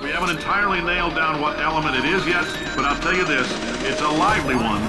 We haven't entirely nailed down what element it is yet, but I'll tell you this, it's a lively one.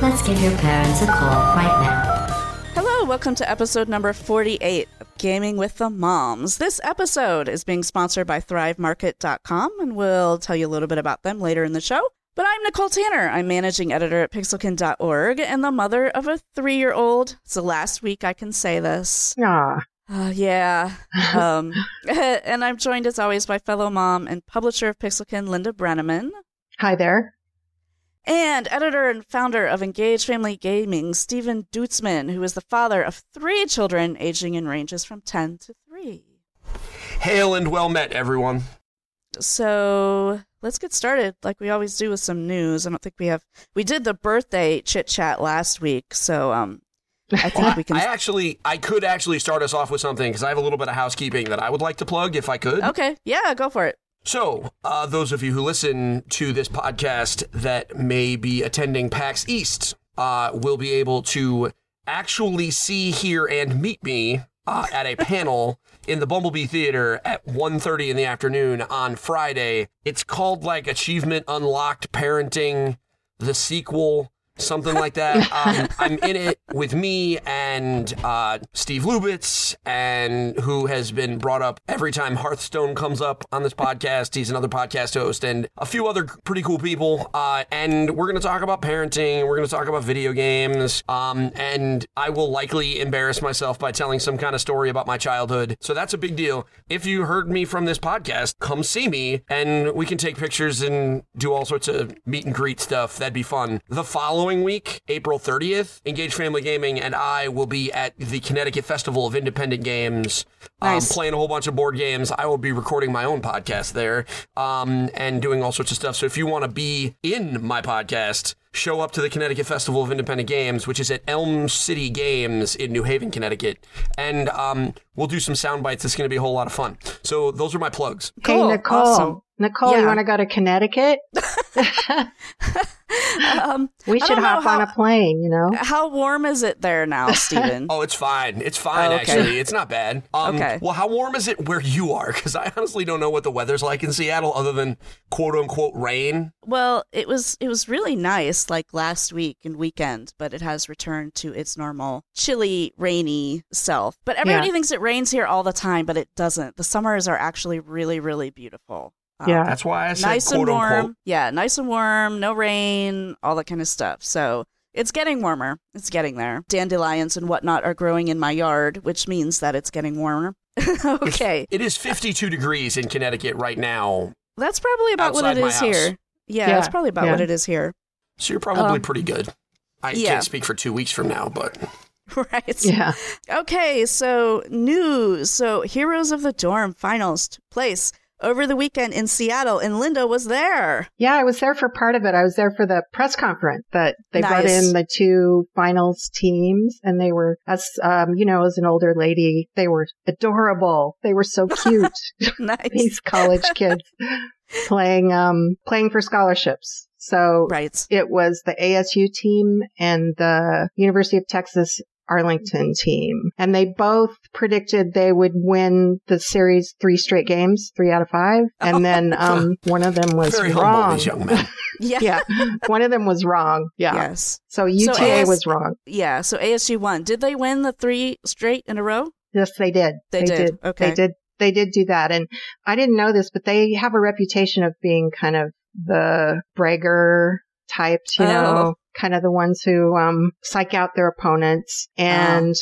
Let's give your parents a call right now. Hello, welcome to episode number 48 of Gaming with the Moms. This episode is being sponsored by ThriveMarket.com, and we'll tell you a little bit about them later in the show. But I'm Nicole Tanner. I'm managing editor at Pixelkin.org and the mother of a three year old. It's the last week I can say this. Yeah. Uh, yeah. Um, and I'm joined as always by fellow mom and publisher of Pixelkin, Linda Breneman, Hi there. and editor and founder of Engage Family Gaming, Stephen Duetzmann, who is the father of three children aging in ranges from 10 to 3. Hail and well met, everyone. So let's get started like we always do with some news. I don't think we have, we did the birthday chit chat last week. So um, I think we can. I actually, I could actually start us off with something because I have a little bit of housekeeping that I would like to plug if I could. okay. Yeah, go for it. So, uh, those of you who listen to this podcast that may be attending PAX East uh, will be able to actually see, hear, and meet me uh, at a panel in the Bumblebee Theater at 1.30 in the afternoon on Friday. It's called like Achievement Unlocked Parenting, the sequel, something like that. Um, I'm in it with me and uh, Steve Lubitz, and who has been brought up every time Hearthstone comes up on this podcast. He's another podcast host, and a few other pretty cool people. Uh, and we're going to talk about parenting. We're going to talk about video games. Um, and I will likely embarrass myself by telling some kind of story about my childhood. So that's a big deal. If you heard me from this podcast, come see me, and we can take pictures and do all sorts of meet and greet stuff. That'd be fun. The following week, April 30th, Engage Family Gaming and I will be at the Connecticut Festival of Independent Games, Nice. um, playing a whole bunch of board games. I will be recording my own podcast there um, and doing all sorts of stuff. So if you want to be in my podcast, show up to the Connecticut Festival of Independent Games, which is at Elm City Games in New Haven, Connecticut. And um, we'll do some sound bites. It's going to be a whole lot of fun. So those are my plugs. Cool. Hey, Nicole. Awesome. Nicole, Yeah. you want to go to Connecticut? Um, We should don't know hop on a plane, you know? How warm is it there now, Stephen? Oh, it's fine. It's fine, Oh, okay. actually. It's not bad. Um, Okay. Well, how warm is it where you are? Because I honestly don't know what the weather's like in Seattle other than quote unquote rain. Well, it was it was really nice like last week and weekend, but it has returned to its normal chilly, rainy self. But everybody Yeah. thinks it rains here all the time, but it doesn't. The summers are actually really, really beautiful. Um, Yeah. That's why I said nice quote and warm. unquote. Yeah, nice and warm, no rain, all that kind of stuff. So it's getting warmer. It's getting there. Dandelions and whatnot are growing in my yard, which means that it's getting warmer. okay, It is 52 degrees in Connecticut right now. that's probably about what Outside it my is house. here. Yeah, Yeah, that's probably about yeah. what it is here. So you're probably Um, pretty good. I yeah. can't speak for two weeks from now, but Right. Yeah. Okay, so news. So Heroes of the Dorm finals took place over the weekend in Seattle, and Linda was there. Yeah, I was there for part of it. I was there for the press conference that they brought in the two finals teams and they were, as, um, you know, as an older lady, they were adorable. They were so cute. nice. These college kids playing, um, playing for scholarships. So Right. it was the ASU team and the University of Texas Arlington team. And they both predicted they would win the series three straight games, three out of five. And then um, one of them was very humble, wrong. these young men. Yeah. yeah. One of them was wrong. Yeah. Yes. So UTA AS was wrong. Yeah. So ASU won. Did they win the three straight in a row? Yes, they did. They did. Okay. They did. They did do that. And I didn't know this, but they have a reputation of being kind of the bragger types, you Oh. know, kind of the ones who, um, psych out their opponents. And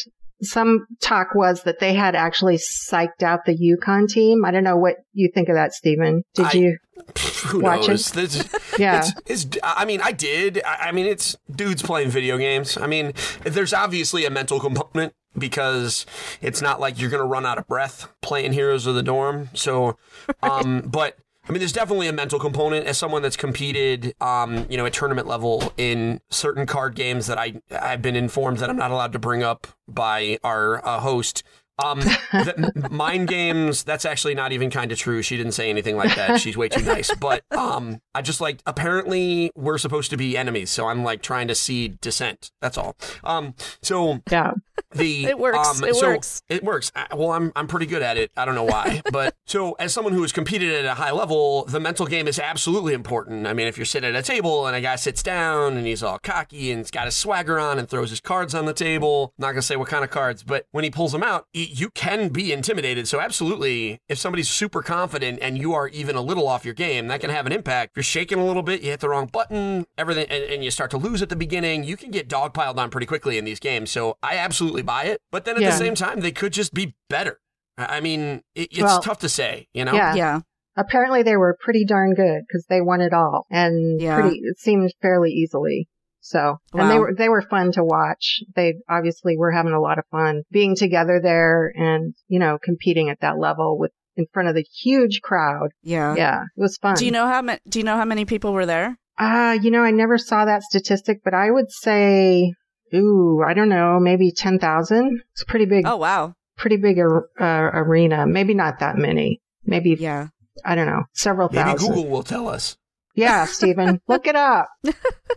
some talk was that they had actually psyched out the Yukon team. I don't know what you think of that, Stephen. Did I- you? Who Watch knows? it. This- Yeah. It's, it's, I mean, I did. I I mean, it's dudes playing video games. I mean, there's obviously a mental component because it's not like you're going to run out of breath playing Heroes of the Dorm. So, um, but I mean, there's definitely a mental component as someone that's competed, um, you know, at tournament level in certain card games that I I've been informed that I'm not allowed to bring up by our uh, host. Um, mind games. That's actually not even kind of true. She didn't say anything like that. She's way too nice. But um, I just like apparently we're supposed to be enemies, so I'm like trying to seed dissent. That's all. Um, so Yeah. The It works. um, It so works. It works. I- Well, I'm I'm pretty good at it. I don't know why, but so as someone who has competed at a high level, the mental game is absolutely important. I mean, if you're sitting at a table and a guy sits down and he's all cocky and he's got his swagger on and throws his cards on the table, not gonna say what kind of cards, but when he pulls them out, you can be intimidated. So absolutely, if somebody's super confident and you are even a little off your game, that can have an impact. If you're shaking a little bit, you hit the wrong button, everything, and, and you start to lose at the beginning, you can get dogpiled on pretty quickly in these games. So I absolutely buy it. But then at Yeah. the same time, they could just be better. I I mean, it, it's Well, tough to say, you know? yeah. Yeah. Apparently they were pretty darn good because they won it all and Yeah. pretty, it seemed fairly easily. So, and they were, they were fun to watch. They obviously were having a lot of fun being together there and, you know, competing at that level with in front of the huge crowd. Yeah. Yeah, it was fun. Do you know how many? Do you know how many people were there? Uh, you know, I never saw that statistic, but I would say, ooh, I don't know, maybe 10,000. It's pretty big, Oh wow. pretty big ar- uh, arena. Maybe not that many. Maybe, Yeah. I don't know, several Maybe thousand. Google will tell us. Yeah, Stephen, look it up.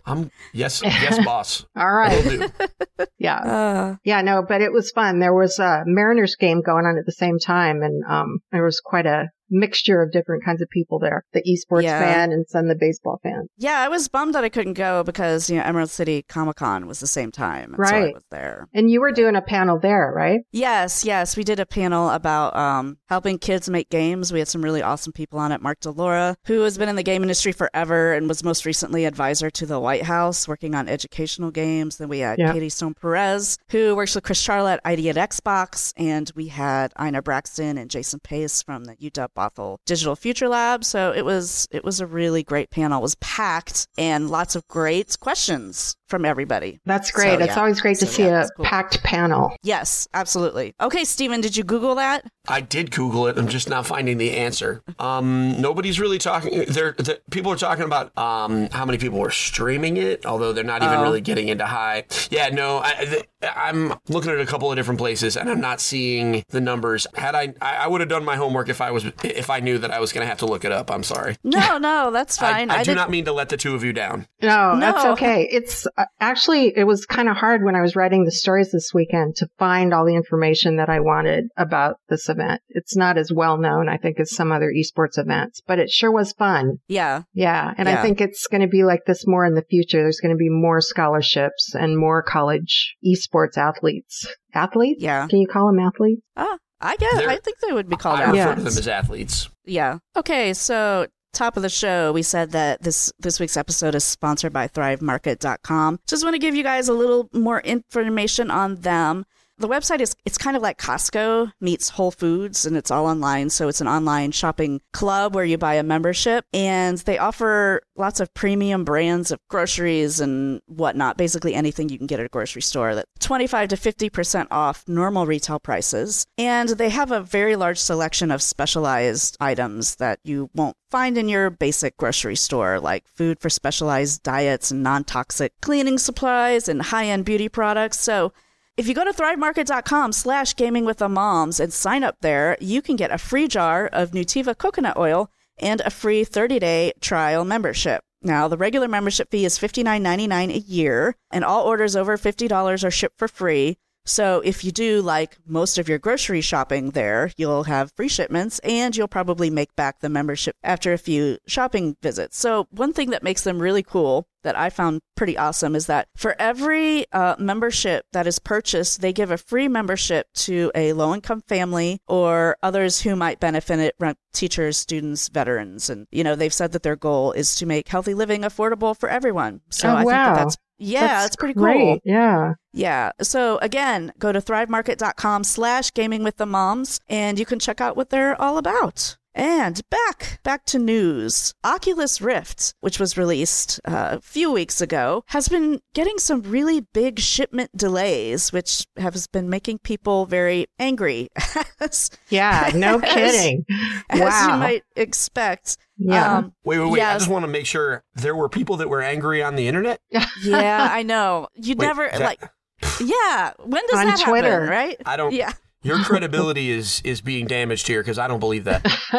I'm yes, yes, boss. All right. I will do. Yeah. Uh, Yeah, no, but it was fun. There was a Mariners game going on at the same time and, um, there was quite a mixture of different kinds of people there. The esports Yeah. fan and some the baseball fan. yeah, I was bummed that I couldn't go because you know Emerald City Comic Con was the same time, and so I Right. was there. And you were doing a panel there, right? Yes, yes, we did a panel about um, helping kids make games. We had some really awesome people on it. Mark DeLoura, who has been in the game industry forever and was most recently advisor to the White House, working on educational games. Then we had Yeah. Katie Stone Perez, who works with Chris Charla, ID at Xbox, and we had Ina Braxton and Jason Pace from the UW Bothell Digital Future Lab. So it was it was a really great panel. It was packed and lots of great questions from everybody. That's great. So, it's yeah. always great to see yeah, a cool. packed panel. Yes, absolutely. Okay, Stephen, did you Google that? I did Google it. I'm just not finding the answer. Um, nobody's really talking. There, the, people are talking about um, how many people were streaming it, although they're not even Oh. really getting into high. Yeah, no, I, th- I'm looking at a couple of different places, and I'm not seeing the numbers. Had I, I, I would have done my homework if I was, if I knew that I was going to have to look it up. I'm sorry. No, no, that's I, fine. I, do did- not mean to let the two of you down. No, that's No. okay. It's uh, actually, it was kind of hard when I was writing the stories this weekend to find all the information that I wanted about this event. It's not as well known, I think, as some other esports events, but it sure was fun. Yeah, Yeah. And Yeah. I think it's going to be like this more in the future. There's going to be more scholarships and more college esports athletes. Athletes? yeah. Can you call them athletes? Ah, I guess They're- I think they would be called I refer to them as athletes. Yeah. Okay, so top of the show, we said that this this week's episode is sponsored by thrivemarket.com. Just want to give you guys a little more information on them. The website is it's kind of like Costco meets Whole Foods and it's all online, so it's an online shopping club where you buy a membership and they offer lots of premium brands of groceries and whatnot, basically anything you can get at a grocery store that 25 to 50% off normal retail prices. And they have a very large selection of specialized items that you won't find in your basic grocery store, like food for specialized diets and non toxic cleaning supplies and high end beauty products. So if you go to thrivemarket.com slash gaming with the moms and sign up there, you can get a free jar of Nutiva coconut oil and a free 30 day trial membership. Now, the regular membership fee is $59.99 a year, and all orders over $50 are shipped for free. So, if you do like most of your grocery shopping there, you'll have free shipments and you'll probably make back the membership after a few shopping visits. So, one thing that makes them really cool that I found pretty awesome is that for every uh, membership that is purchased, they give a free membership to a low income family or others who might benefit it teachers, students, veterans. And, you know, they've said that their goal is to make healthy living affordable for everyone. So Oh, I think wow. that that's, yeah, That's that's pretty great. cool. Yeah. Yeah. So again, go to thrivemarket.com slash gaming with the moms and you can check out what they're all about. And back, back to news. Oculus Rift, which was released uh, a few weeks ago, has been getting some really big shipment delays, which has been making people very angry, as, Yeah. No As- kidding. as wow. you might expect. yeah. Um, Wait, wait, wait. I just want to make sure there were people that were angry on the internet. yeah, I know. You Wait, never that- like. Yeah. When does On that Twitter. happen? Right. I don't. Yeah. Your credibility is is being damaged here because I don't believe that.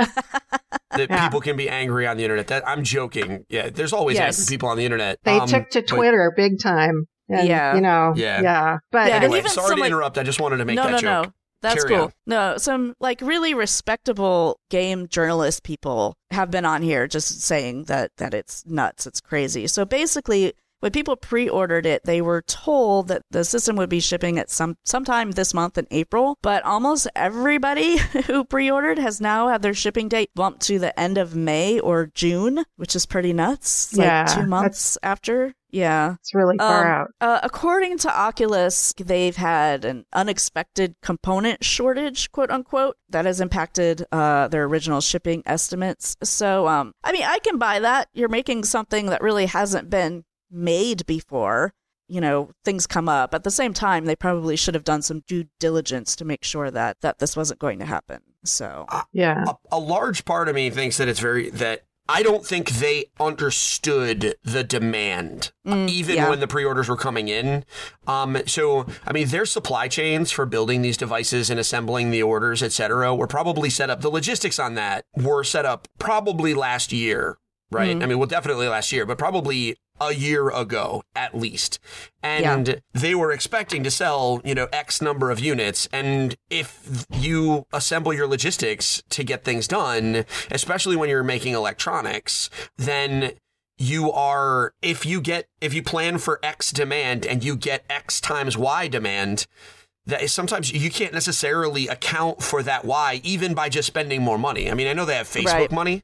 that Yeah. people can be angry on the internet. That I'm joking. Yeah, there's always Yes. angry people on the internet. they Um, took to but- Twitter big time. And, Yeah. You know. Yeah. Yeah. But Yeah, Anyway, sorry some, to like- interrupt. I just wanted to make no, that no, joke. no. That's Carry cool. on. No, some like really respectable game journalist people have been on here just saying that that it's nuts, it's crazy. So basically, when people pre-ordered it, they were told that the system would be shipping at some sometime this month in April, but almost everybody who pre-ordered has now had their shipping date bumped to the end of May or June, which is pretty nuts. It's Yeah, like 2 months after. Yeah. it's really far Um, out. Uh, according to Oculus, they've had an unexpected component shortage, quote unquote, that has impacted uh, their original shipping estimates. So, um, I mean, I can buy that. You're making something that really hasn't been made before. You know, things come up. At the same time, they probably should have done some due diligence to make sure that that this wasn't going to happen. So, Yeah. a, a large part of me thinks that it's very that I don't think they understood the demand Mm, even yeah. when the pre-orders were coming in. Um, so I mean, their supply chains for building these devices and assembling the orders, et cetera, were probably set up. The logistics on that were set up probably last year, right? Mhm. I mean, well, definitely last year, but probably a year ago at least. And they were expecting to sell, you know, X number of units. And if you assemble your logistics to get things done, especially when you're making electronics, then you are if you get if you plan for X demand and you get X times Y demand, that is sometimes you can't necessarily account for that Y even by just spending more money. I mean, I know they have Facebook Right. money,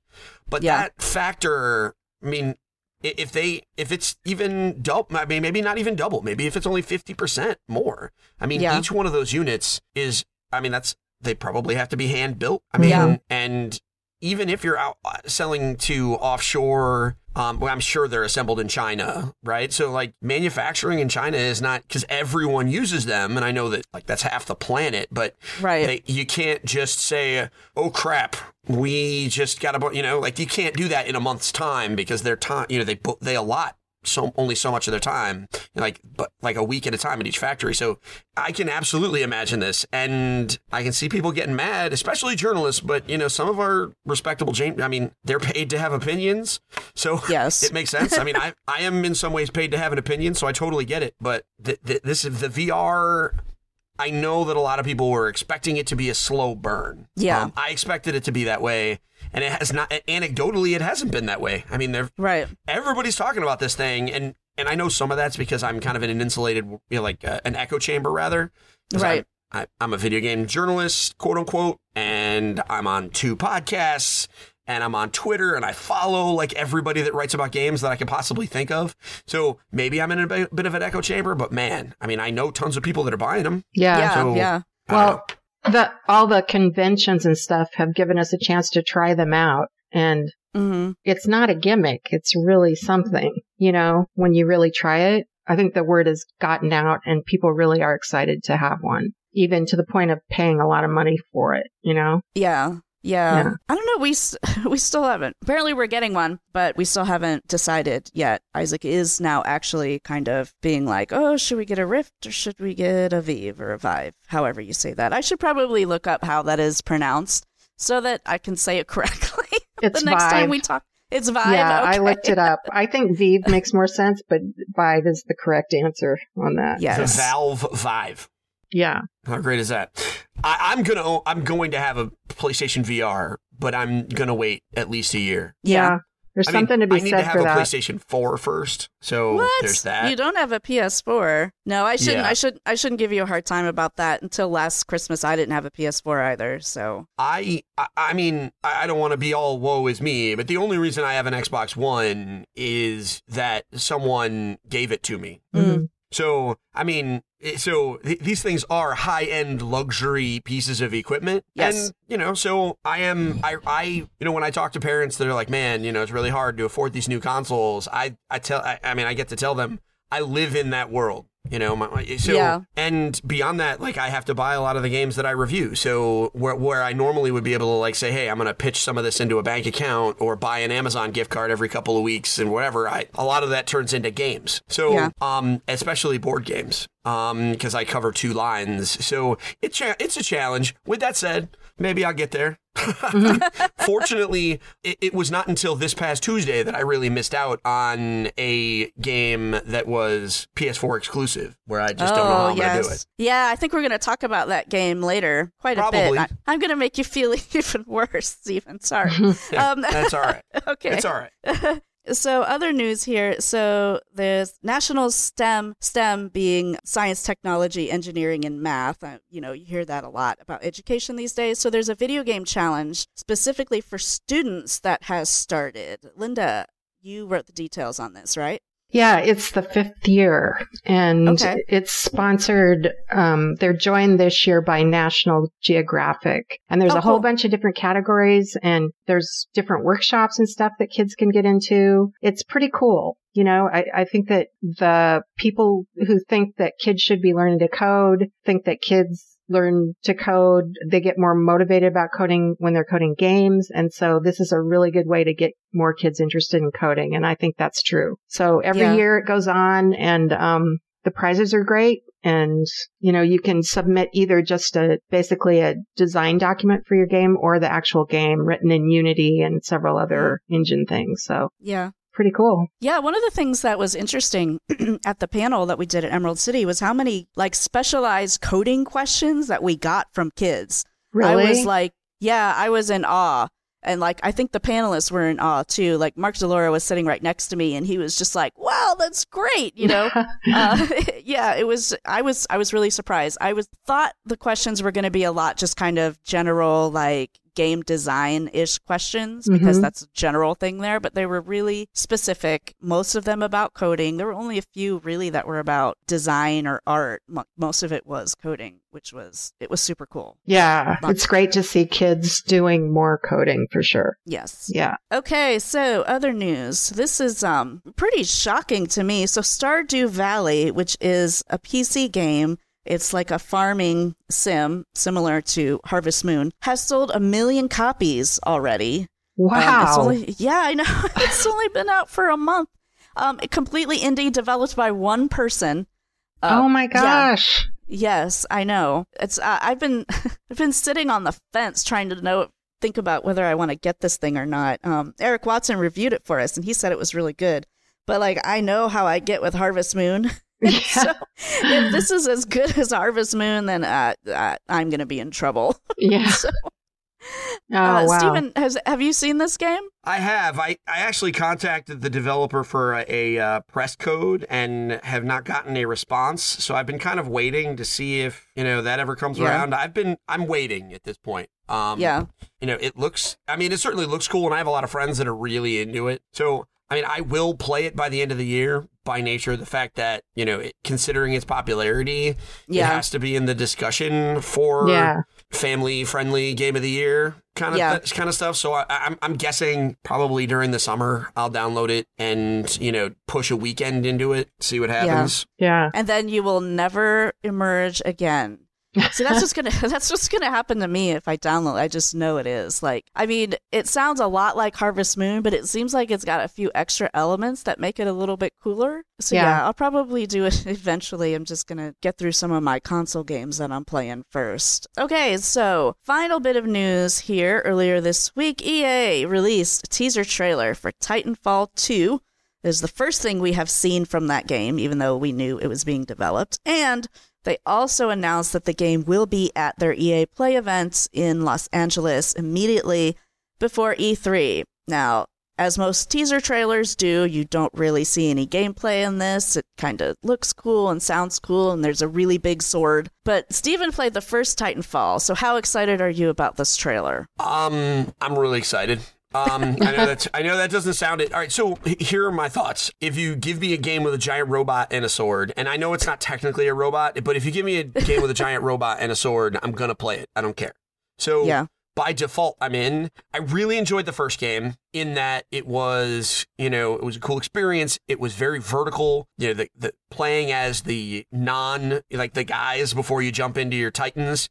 but Yeah. that factor, I mean, if they if it's even double, I mean, maybe not even double, maybe if it's only fifty percent more. I mean, Yeah. each one of those units is, I mean, that's they probably have to be hand built. I mean, Yeah. and even if you're out uh, selling to offshore, um, well, I'm sure they're assembled in China, right? So like manufacturing in China is not because everyone uses them, and I know that like that's half the planet, but right. they, you can't just say, "Oh crap, we just got a," you know, like you can't do that in a month's time because their time, you know, they they allot so only so much of their time, like but like a week at a time at each factory. So I can absolutely imagine this, and I can see people getting mad, especially journalists. But you know, some of our respectable, I mean, they're paid to have opinions, so Yes. it makes sense. I mean, I I am in some ways paid to have an opinion, so I totally get it. But th- th- this is the VR. I know that a lot of people were expecting it to be a slow burn. Yeah. Um, I expected it to be that way, and it has not. Anecdotally, it hasn't been that way. I mean, they're right. everybody's talking about this thing, and and I know some of that's because I'm kind of in an insulated, you know, like uh, an echo chamber rather. Right. I'm, I, I'm a video game journalist, quote unquote, and I'm on two podcasts. And I'm on Twitter and I follow like everybody that writes about games that I can possibly think of. So maybe I'm in a bit bit of an echo chamber, but man, I mean, I know tons of people that are buying them. Yeah. Yeah. so- yeah. I don't Well, the all the conventions and stuff have given us a chance to try them out and hmm it's not a gimmick. It's really something, you know, when you really try it. I think the word has gotten out and people really are excited to have one, even to the point of paying a lot of money for it, you know? Yeah. Yeah. Yeah. I don't know. We we still haven't. Apparently, we're getting one, but we still haven't decided yet. Isaac is now actually kind of being like, "Oh, should we get a Rift or should we get a Vive or a Vive?" However you say that. I should probably look up how that is pronounced so that I can say it correctly It's the next time we talk. It's Vive. yeah, I looked it up. I think Vive makes more sense, but Vive is the correct answer on that. Yes. The Valve Vive. Yeah. How great is that? I, I'm gonna I'm going to have a PlayStation VR, but I'm gonna wait at least a year. Yeah. There's I mean, something to be I need said to have for a that. PlayStation 4 first, so What? there's that. You don't have a PS4? No, I shouldn't. Yeah. I should. I shouldn't give you a hard time about that. Until last Christmas, I didn't have a PS4 either. So I, I I mean, I I don't want to be all woe is me, but the only reason I have an Xbox One is that someone gave it to me. Mhm. So, I mean, so th- these things are high-end luxury pieces of equipment. Yes. And, you know, so I am, I, I, you know, when I talk to parents that are like, man, you know, it's really hard to afford these new consoles. I, I tell, I, I mean, I get to tell them I live in that world. You know, my, my- so Yeah. and beyond that, like I have to buy a lot of the games that I review. So where where I normally would be able to like say, hey, I'm going to pitch some of this into a bank account or buy an Amazon gift card every couple of weeks and whatever. I a lot of that turns into games. So Yeah. um, especially board games. Um, because I cover two lines, so it's cha- it's a challenge. With that said, maybe I'll get there. Fortunately, it, it was not until this past Tuesday that I really missed out on a game that was PS4 exclusive, where I just don't know how I'm going to do it. Oh, Yeah, I think we're going to talk about that game later quite a Probably. bit. I, am going to make you feel even worse, Stephen. Sorry. Yeah, Um, that's all right. okay. It's all right. So other news here. So there's national STEM, STEM being science, technology, engineering, and math. Uh, you know, you hear that a lot about education these days. So there's a video game challenge specifically for students that has started. Linda, you wrote the details on this, right? Yeah, it's the fifth year, and Okay. it's sponsored. Um, they're joined this year by National Geographic, and there's Oh, a whole cool. bunch of different categories, and there's different workshops and stuff that kids can get into. It's pretty cool. You know, I, I think that the people who think that kids should be learning to code think that kids learn to code. They get more motivated about coding when they're coding games. And so this is a really good way to get more kids interested in coding. And I think that's true. So every Yeah. year it goes on and, um, the prizes are great. And, you know, you can submit either just a, basically a design document for your game or the actual game written in Unity and several other engine things. So Yeah. Pretty cool. Yeah, one of the things that was interesting at the panel that we did at Emerald City was how many like specialized coding questions that we got from kids. Really? I was like, yeah, I was in awe. And like I think the panelists were in awe too. Like Mark DeLoura was sitting right next to me and he was just like, "Wow, that's great," you know. uh, yeah, it was I was I was really surprised. I was thought the questions were going to be a lot just kind of general like game design ish questions because Mhm. that's a general thing there, but they were really specific. Most of them about coding. There were only a few really that were about design or art. Mo- Most of it was coding, which was it was super cool. yeah. Lots- It's great to see kids doing more coding for sure. Yes. Yeah. Okay, so other news. This is um pretty shocking to me. So Stardew Valley, which is a PC game, it's like a farming sim similar to Harvest Moon, has sold a million copies already. Um, Wow. it's only, yeah, I know. it's only been out for a month. Um, completely indie, developed by one person. Uh, oh my yeah. gosh. Yes, I know. It's uh, I've been I've been sitting on the fence trying to know think about whether I want to get this thing or not. Um, Eric Watson reviewed it for us and he said it was really good. But like I know how I get with Harvest Moon. so if this is as good as Harvest Moon, then uh, uh, I'm gonna be in trouble. Yeah. so, Oh uh, wow. Stephen, has have you seen this game? I have. I, I actually contacted the developer for a, a uh, press code and have not gotten a response. So I've been kind of waiting to see if you know that ever comes Yeah. around. I've been I'm waiting at this point. Um, Yeah. You know, it looks. I mean, it certainly looks cool, and I have a lot of friends that are really into it. So I mean, I will play it by the end of the year. By nature of the fact that you know, it, considering its popularity, it has to be in the discussion for Yeah. family friendly game of the year kind of Yeah. kind of stuff. So I, I'm I'm guessing probably during the summer I'll download it and you know push a weekend into it, see what happens. Yeah. and then you will never emerge again. See, that's what's gonna that's what's gonna happen to me if I download. I just know it is. Like, I mean, it sounds a lot like Harvest Moon, but it seems like it's got a few extra elements that make it a little bit cooler. So yeah, Yeah. I'll probably do it eventually. I'm just gonna get through some of my console games that I'm playing first. Okay, so final bit of news here. Earlier this week, EA released a teaser trailer for Titanfall 2 is the first thing we have seen from that game, even though we knew it was being developed. And they also announced that the game will be at their EA Play events in Los Angeles immediately before E3. Now, as most teaser trailers do, you don't really see any gameplay in this. It kind of looks cool and sounds cool, and there's a really big sword. But Stephen played the first Titanfall, so how excited are you about this trailer? Um, I'm really excited. Um, I know that I know that doesn't sound it. All right, so here are my thoughts. If you give me a game with a giant robot and a sword, and I know it's not technically a robot, but if you give me a game with a giant robot and a sword, I'm gonna play it. I don't care. So Yeah. by default, I'm in. I really enjoyed the first game in that it was, you know, it was a cool experience. It was very vertical. You know, the, the playing as the non, like the guys before you jump into your Titans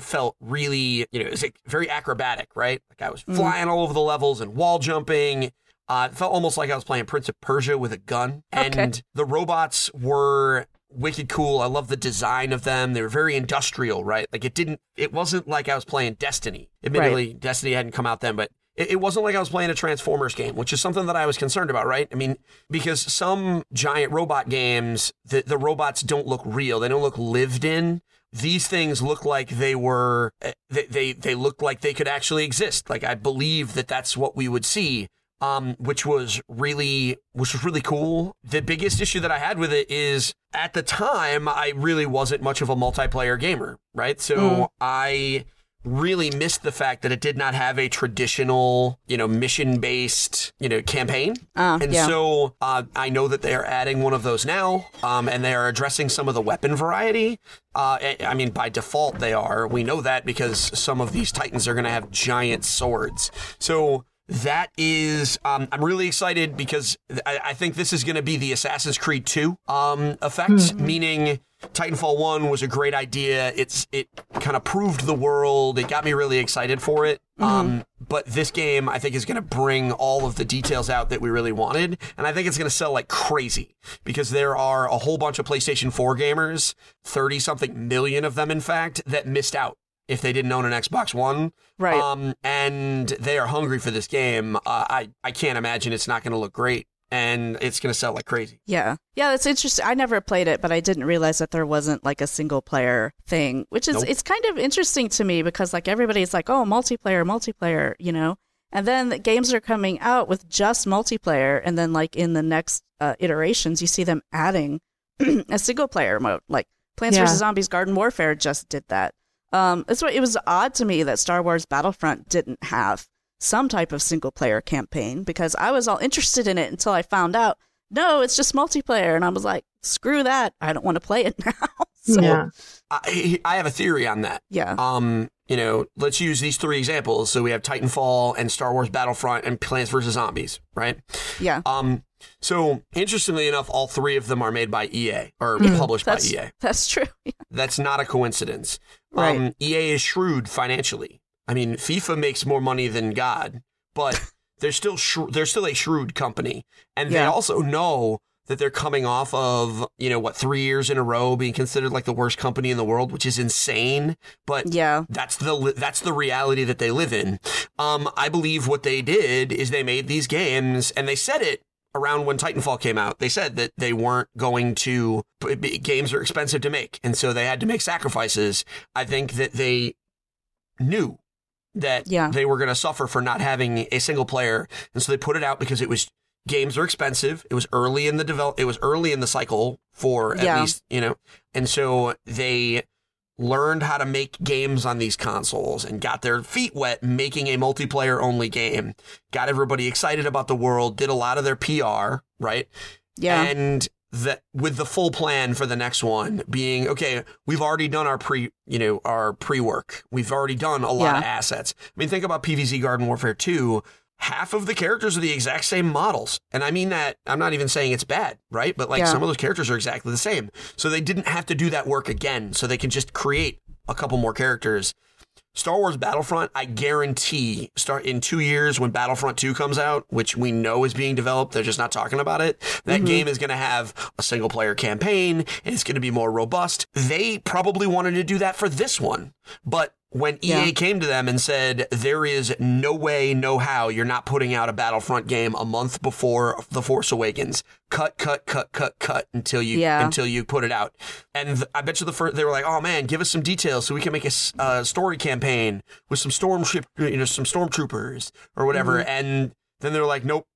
felt really, you know, it was like very acrobatic, right? Like I was Mhm. flying all over the levels and wall jumping. Uh, it felt almost like I was playing Prince of Persia with a gun. Okay. And the robots were wicked cool. I love the design of them. They were very industrial, right? Like it didn't. It wasn't like I was playing Destiny. Admittedly, Destiny hadn't come out then, but it, it wasn't like I was playing a Transformers game, which is something that I was concerned about, right? I mean, because some giant robot games, the, the robots don't look real. They don't look lived in. These things look like they were, eh, they, they, they look like they could actually exist. Like I believe that that's what we would see. Um, which was really, which was really cool. The biggest issue that I had with it is at the time, I really wasn't much of a multiplayer gamer, right? So I, really missed the fact that it did not have a traditional, you know, mission based, you know, campaign. Uh, and yeah. so uh, I know that they are adding one of those now, um, and they are addressing some of the weapon variety. Uh, I- mean, by default, they are. We know that because some of these Titans are going to have giant swords. So that is, um, I'm really excited because I, I think this is going to be the Assassin's Creed 2 um, effect, meaning Titanfall 1 was a great idea. It's It kind of proved the world. It got me really excited for it. Um, but this game, I think, is going to bring all of the details out that we really wanted. And I think it's going to sell like crazy because there are a whole bunch of PlayStation 4 gamers, 30 something million of them, in fact, that missed out if they didn't own an Xbox One. Right. Um, and they are hungry for this game. Uh, I, I can't imagine it's not going to look great. And it's going to sell like crazy. Yeah. Yeah, that's interesting. I never played it, but I didn't realize that there wasn't like a single player thing, which is Nope. it's kind of interesting to me because like everybody's like, "Oh, multiplayer, multiplayer," you know. And then the games are coming out with just multiplayer and then like in the next uh, iterations you see them adding a single player mode. Like Plants Yeah. vs Zombies Garden Warfare just did that. Um it's what it was odd to me that Star Wars Battlefront didn't have some type of single player campaign because I was all interested in it until I found out no, it's just multiplayer. And I was like, screw that. I don't want to play it now. so, yeah. yeah. I, I have a theory on that. Yeah. Um, you know, let's use these three examples. So we have Titanfall and Star Wars Battlefront and Plants vs Zombies, right? Yeah. Um, so interestingly enough, all three of them are made by EA or published by EA. that's true. That's not a coincidence. Right. Um, EA is shrewd financially. I mean, FIFA makes more money than God, but they're still they're still a shrewd company, and they also know that they're coming off of you know what three years in a row being considered like the worst company in the world, which is insane. But Yeah. that's the that's the reality that they live in. Um, I believe what they did is they made these games, and they said it around when Titanfall came out. They said that they weren't going to games are expensive to make, and so they had to make sacrifices. I think that they knew that Yeah. they were going to suffer for not having a single player, and so they put it out because it was games are expensive. It was early in the develop. It was early in the cycle for at Yeah. least you know, and so they learned how to make games on these consoles and got their feet wet making a multiplayer only game. Got everybody excited about the world. Did a lot of their PR right Yeah. and that with the full plan for the next one being okay we've already done our pre you know our pre-work. We've already done a lot of assets. I mean think about pvz garden warfare 2 half of the characters are the exact same models. And i mean that i'm not even saying it's bad right? But like Yeah. some of those characters are exactly the same. So they didn't have to do that work again. So they can just create a couple more characters Star Wars Battlefront, I guarantee, start in two years when Battlefront 2 comes out, which we know is being developed, they're just not talking about it. That mm-hmm. game is going to have a single player campaign and it's going to be more robust. They probably wanted to do that for this one. But when EA Yeah. came to them and said, there is no way, no how, you're not putting out a Battlefront game a month before The Force Awakens. Cut, cut, cut, cut, cut until you Yeah. until you put it out. And th- I bet you the first they were like, "Oh man, give us some details so we can make a uh, story campaign with some stormship, you know, some stormtroopers or whatever." And then they're like, "Nope,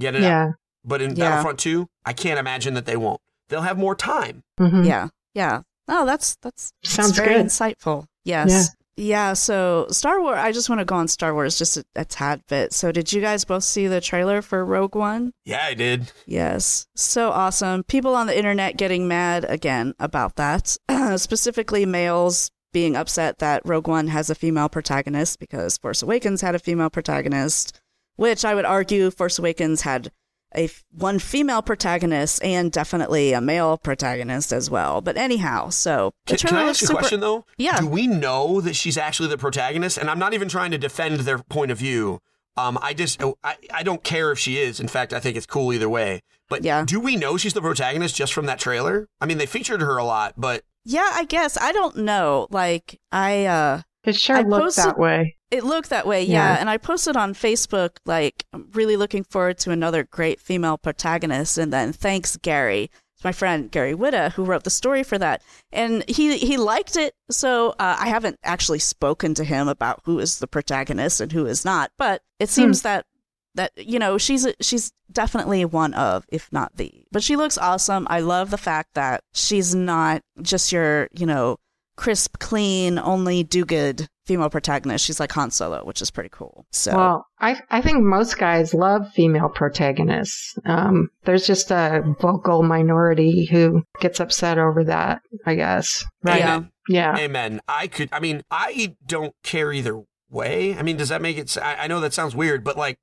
get it out." Yeah. But in Yeah. Battlefront 2, I can't imagine that they won't. They'll have more time. Mhm. Yeah. Yeah. Oh, that's that's that's Sounds very good. insightful. Yes. Yeah. So Star Wars. I just want to go on Star Wars just a, a tad bit. So did you guys both see the trailer for Rogue One? Yeah, I did. Yes. So awesome. People on the internet getting mad again about that. Specifically, males being upset that Rogue One has a female protagonist because Force Awakens had a female protagonist, which I would argue Force Awakens had a f- one female protagonist and definitely a male protagonist as well. But anyhow, so Can, can I ask you a question though? Yeah. Do we know that she's actually the protagonist? And I'm not even trying to defend their point of view. Um, I just oh, I, I don't care if she is. In fact, I think it's cool either way. But Yeah. do we know she's the protagonist just from that trailer? I mean, they featured her a lot, but Yeah, I guess. I don't know. Like, I, uh, It sure I looked posted- that way. It looked that way, yeah. Yeah. And I posted on Facebook, like, I'm really looking forward to another great female protagonist. And then thanks, Gary. It's my friend Gary Whitta who wrote the story for that, and he he liked it. So uh, I haven't actually spoken to him about who is the protagonist and who is not, but it seems that that you know she's a, she's definitely one of, if not the. But she looks awesome. I love the fact that she's not just your you know crisp, clean, only do good female protagonist. She's like Han Solo, which is pretty cool. So Well, I I think most guys love female protagonists. Um, there's just a vocal minority who gets upset over that. I guess. Right? Yeah. amen. Yeah. Amen. I could. I mean, I don't care either way. I mean, does that make it? I know that sounds weird, but like,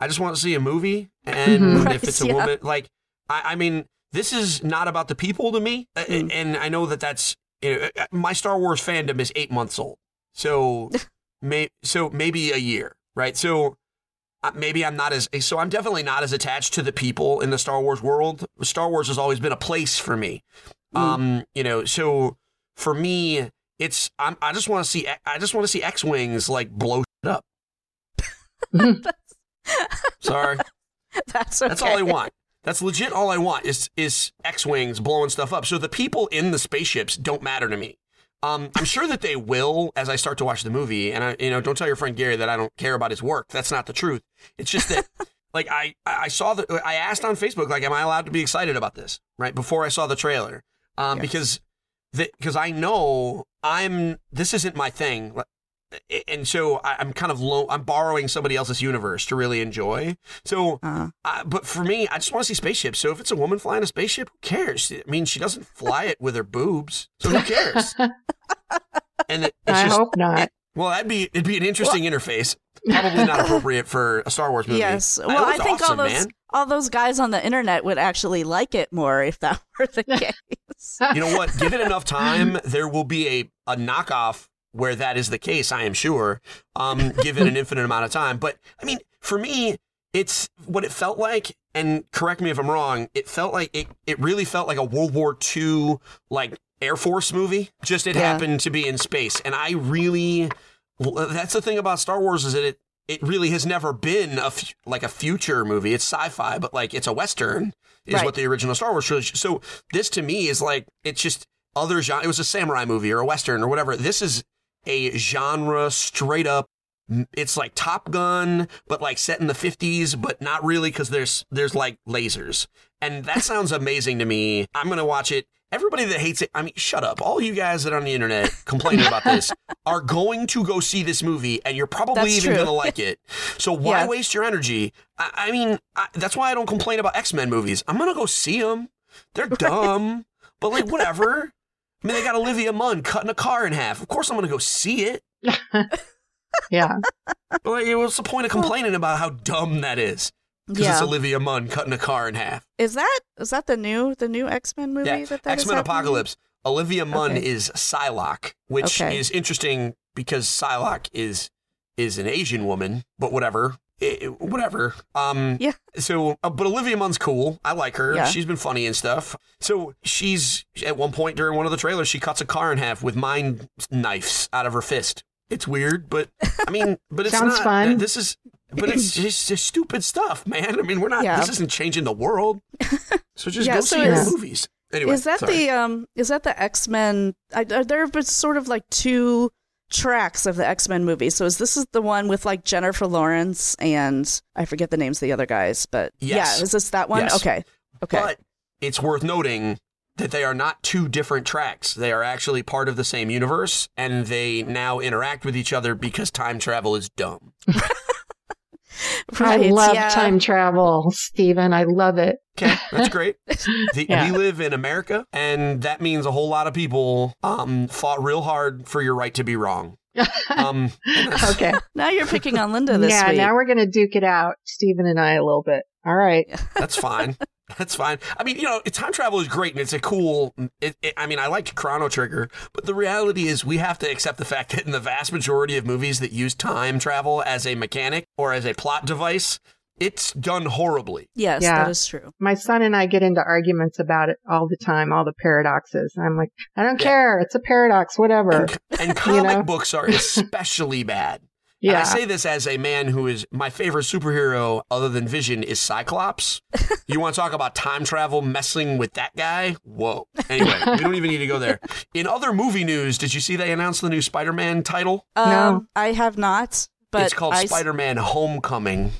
I just want to see a movie, and Mhm. if it's a Right, yeah. woman, like, I, I mean, this is not about the people to me, Mm. and I know that that's you know, uh, my Star Wars fandom is eight months old, so may so maybe a year, right? So. uh, Maybe I'm not as so I'm definitely not as attached to the people in the Star Wars world. Star Wars has always been a place for me. Mm. Um, you know, so for me, it's I'm, I just want to see I just want to see X wings like blow shit up. Sorry, that's okay. that's all I want. That's legit. All I want is is X wings blowing stuff up. So the people in the spaceships don't matter to me. Um, I'm sure that they will as I start to watch the movie. And I, you know, don't tell your friend Gary that I don't care about his work. That's not the truth. It's just that, like, I I saw the I asked on Facebook, like, am I allowed to be excited about this? Right before I saw the trailer, um, Yes. because because I know I'm this isn't my thing. And so I- I'm kind of low. I'm borrowing somebody else's universe to really enjoy. So Uh, uh, but for me, I just want to see spaceships. So if it's a woman flying a spaceship, who cares? I mean, she doesn't fly it with her boobs, so who cares? And it, it's I just, hope not. well, that'd be it'd be an interesting interface. Probably not appropriate for a Star Wars movie. yes. Well, I looks think awesome, all those man. all those guys on the internet would actually like it more if that were the case. You know what? Give it enough time, there will be a a knockoff where that is the case. I am sure. Um, given an infinite amount of time, but I mean, for me, it's what it felt like. And correct me if I'm wrong. It felt like it. It really felt like a World War II like Air Force movie. Just it Yeah. happened to be in space, and I really. That's the thing about Star Wars is that it. It really has never been a like a future movie. It's sci-fi, but like it's a western is Right. what the original Star Wars trilogy. So this to me is like it's just other genre. It was a samurai movie or a western or whatever. This is a genre straight up. It's like Top Gun, but like set in the fifties, but not really because there's there's like lasers, and that sounds amazing to me. I'm gonna watch it. Everybody that hates it, I mean, shut up. All you guys that are on the internet complaining about this are going to go see this movie, and you're probably That's even gonna like it. So why Yeah. waste your energy? I, I mean, I, that's why I don't complain about X Men movies. I'm gonna go see them. They're dumb, but like whatever. I mean, they got Olivia Munn cutting a car in half. Of course, I'm gonna go see it. yeah. But like, what's the point of complaining about how dumb that is? Because it's. Olivia Munn cutting a car in half. Is that is that the new the new X Men movie? Yeah, that that is X Men? Apocalypse. Olivia Munn Okay. is Psylocke, which Okay. is interesting because Psylocke is is an Asian woman, but whatever. Eh, eh, whatever. Um, Yeah. So, uh, but Olivia Munn's cool. I like her. Yeah. She's been funny and stuff. So she's at one point during one of the trailers, she cuts a car in half with mind knives out of her fist. It's weird, but I mean, but it's Sounds not. fun. This is, but it's just, just stupid stuff, man. I mean, we're not. Yeah. This isn't changing the world. So just Yeah, go so see your movies. Anyway, is that sorry. the um is that the X Men? Are there have been sort of like two tracks of the X Men movie. So is this is the one with like Jennifer Lawrence and I forget the names of the other guys, but Yes. yeah, is this that one? Yes. Okay, okay, But it's worth noting that they are not two different tracks. They are actually part of the same universe, and they now interact with each other because time travel is dumb. I love yeah. time travel, Stephen. I love it. Okay, that's great. The, Yeah. We live in America, and that means a whole lot of people um, fought real hard for your right to be wrong. Um, Okay. Now you're picking on Linda this yeah, week. now we're going to duke it out, Stephen and I, a little bit. All right. That's fine. That's fine. I mean, you know, time travel is great and it's a cool. It, it, I mean, I like Chrono Trigger, but the reality is we have to accept the fact that in the vast majority of movies that use time travel as a mechanic or as a plot device, it's done horribly. Yes, Yeah. that is true. My son and I get into arguments about it all the time, all the paradoxes. And I'm like, I don't Yeah. care. It's a paradox, whatever. And, and comic know? books are especially bad. And I say this as a man who is my favorite superhero other than Vision is Cyclops. you want to talk about time travel messing with that guy? Whoa. Anyway, we don't even need to go there. In other movie news, did you see they announced the new Spider-Man title? Um, No. I have not, but it's called I, Spider-Man Homecoming.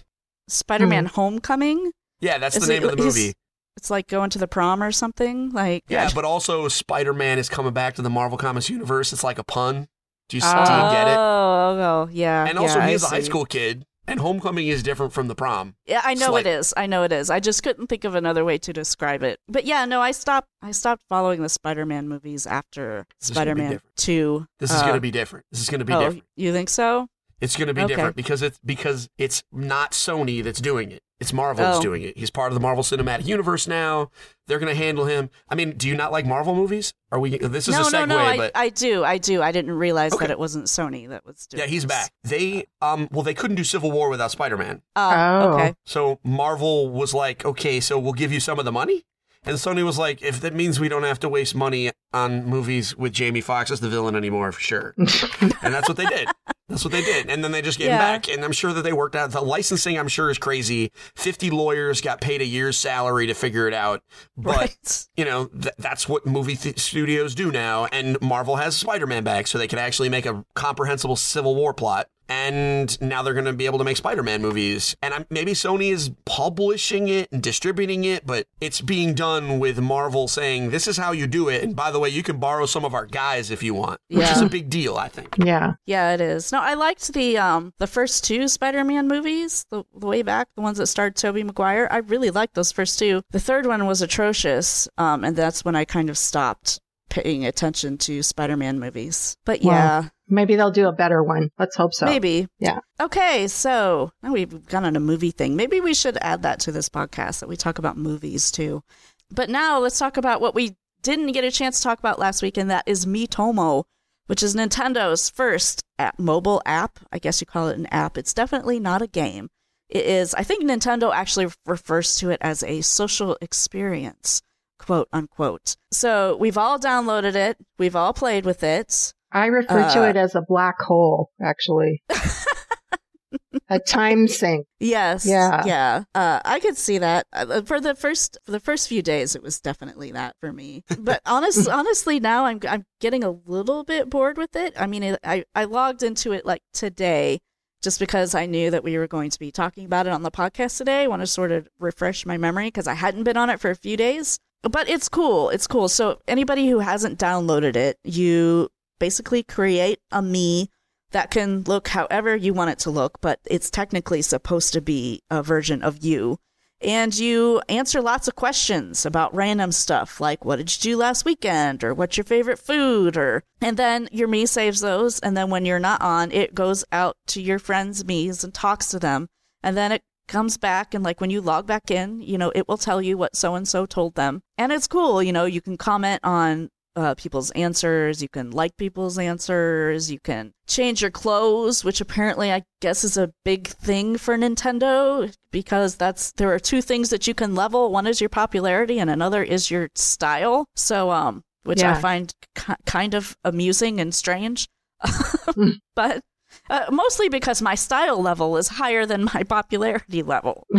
Spider-Man Homecoming. Yeah, that's Is the it- name of the movie. It's like going to the prom or something. Like Yeah, but also Spider-Man is coming back to the Marvel Comics universe. It's like a pun. Do you, Oh. do you get it? Oh, oh, yeah. And also, yeah, he I is a high school kid, and Homecoming is different from the prom. Yeah, I know Slight- it is. I know it is. I just couldn't think of another way to describe it. But yeah, no, I stopped. I stopped following the Spider-Man movies after This is gonna be Spider-Man. Two. This is uh, going to be different. This is going to be oh, different. you think so? It's going to be Okay. different because it's because it's not Sony that's doing it. It's Marvel that's Oh. doing it. He's part of the Marvel Cinematic Universe now. They're going to handle him. I mean, do you not like Marvel movies? Are we? This is no, a segue, no, no. I, but I do. I do. I didn't realize Okay. that it wasn't Sony that was doing. yeah, he's this. back. They um, well, they couldn't do Civil War without Spider Man. Oh, Oh. okay. So Marvel was like, okay, so we'll give you some of the money. And Sony was like, if that means we don't have to waste money on movies with Jamie Foxx as the villain anymore, for sure. and that's what they did. That's what they did. And then they just gave him Yeah. back. And I'm sure that they worked out. The licensing, I'm sure, is crazy. 50 lawyers got paid a year's salary to figure it out. But, right. you know, th- that's what movie th- studios do now. And Marvel has Spider Man back, so they can actually make a comprehensible Civil War plot. And now they're going to be able to make Spider Man movies. And I'm, maybe Sony is publishing it and distributing it, but it's being done with Marvel saying, this is how you do it. And by the way, you can borrow some of our guys if you want, which is a big deal, I think. yeah. Yeah, it is. No, I liked the um the first two Spider-Man movies, the, the way back, the ones that starred Tobey Maguire. I really liked those first two. The third one was atrocious, um, and that's when I kind of stopped paying attention to Spider-Man movies. But Wow. yeah, Maybe they'll do a better one. Let's hope so. maybe. Yeah. Okay, so now we've gone on a movie thing. Maybe we should add that to this podcast that we talk about movies too. But now let's talk about what we didn't get a chance to talk about last week, and that is Miitomo, which is Nintendo's first app, mobile app. I guess you call it an app. It's definitely not a game. It is, I think Nintendo actually refers to it as a social experience, quote unquote. So we've all downloaded it, we've all played with it. I refer to Uh, it as a black hole, actually. a time sink. Yes. Yeah. Yeah. Uh, I could see that uh, for the first for the first few days. It was definitely that for me. But honest, honestly, now I'm I'm getting a little bit bored with it. I mean, it, I I logged into it like today, just because I knew that we were going to be talking about it on the podcast today. I want to sort of refresh my memory because I hadn't been on it for a few days. But it's cool. It's cool. So anybody who hasn't downloaded it, you basically create a me that can look however you want it to look, but it's technically supposed to be a version of you. And you answer lots of questions about random stuff like what did you do last weekend or what's your favorite food or and then your me saves those and then when you're not on it goes out to your friends me's and talks to them and then it comes back and like when you log back in you know it will tell you what so and so told them and it's cool you know you can comment on uh, people's answers. You can like people's answers. You can change your clothes, which apparently I guess is a big thing for Nintendo because that's there are two things that you can level. One is your popularity, and another is your style. So, um, which I find ki- kind of amusing and strange, but. Uh, mostly because my style level is higher than my popularity level.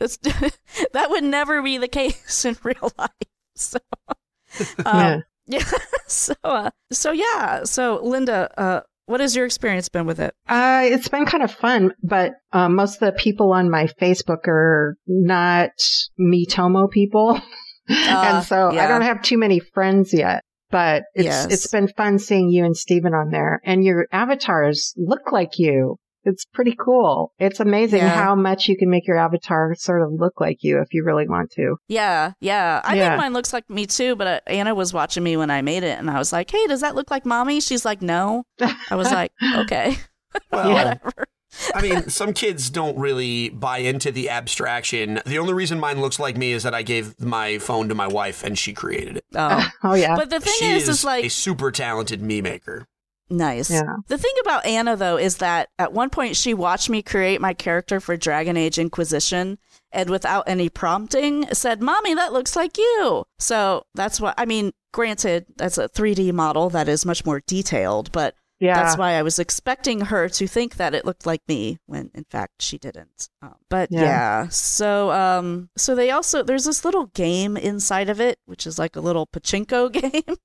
That would never be the case in real life. So, um, Yeah. yeah. So, uh, so yeah. So, Linda, uh, what has your experience been with it? Uh, it's been kind of fun, but um, most of the people on my Facebook are not Miitomo people. and so I don't have too many friends yet. But it's Yes. it's been fun seeing you and Stephen on there. And your avatars look like you. It's pretty cool. It's amazing Yeah. how much you can make your avatar sort of look like you if you really want to. Yeah, yeah. I Yeah. think mine looks like me too, but uh, Anna was watching me when I made it, and I was like, "Hey, does that look like mommy?" She's like, "No." I was like, "Okay, Well, whatever." I mean, some kids don't really buy into the abstraction. The only reason mine looks like me is that I gave my phone to my wife and she created it. Oh. Oh yeah. But the thing she is, is, is like a super talented me maker. Nice. Yeah. The thing about Anna, though, is that at one point she watched me create my character for Dragon Age Inquisition and without any prompting said, Mommy, that looks like you. So that's what I mean. Granted, that's a 3D model that is much more detailed, but yeah. that's why I was expecting her to think that it looked like me when in fact she didn't. Um, but Yeah. yeah. so um, so they also there's this little game inside of it, which is like a little pachinko game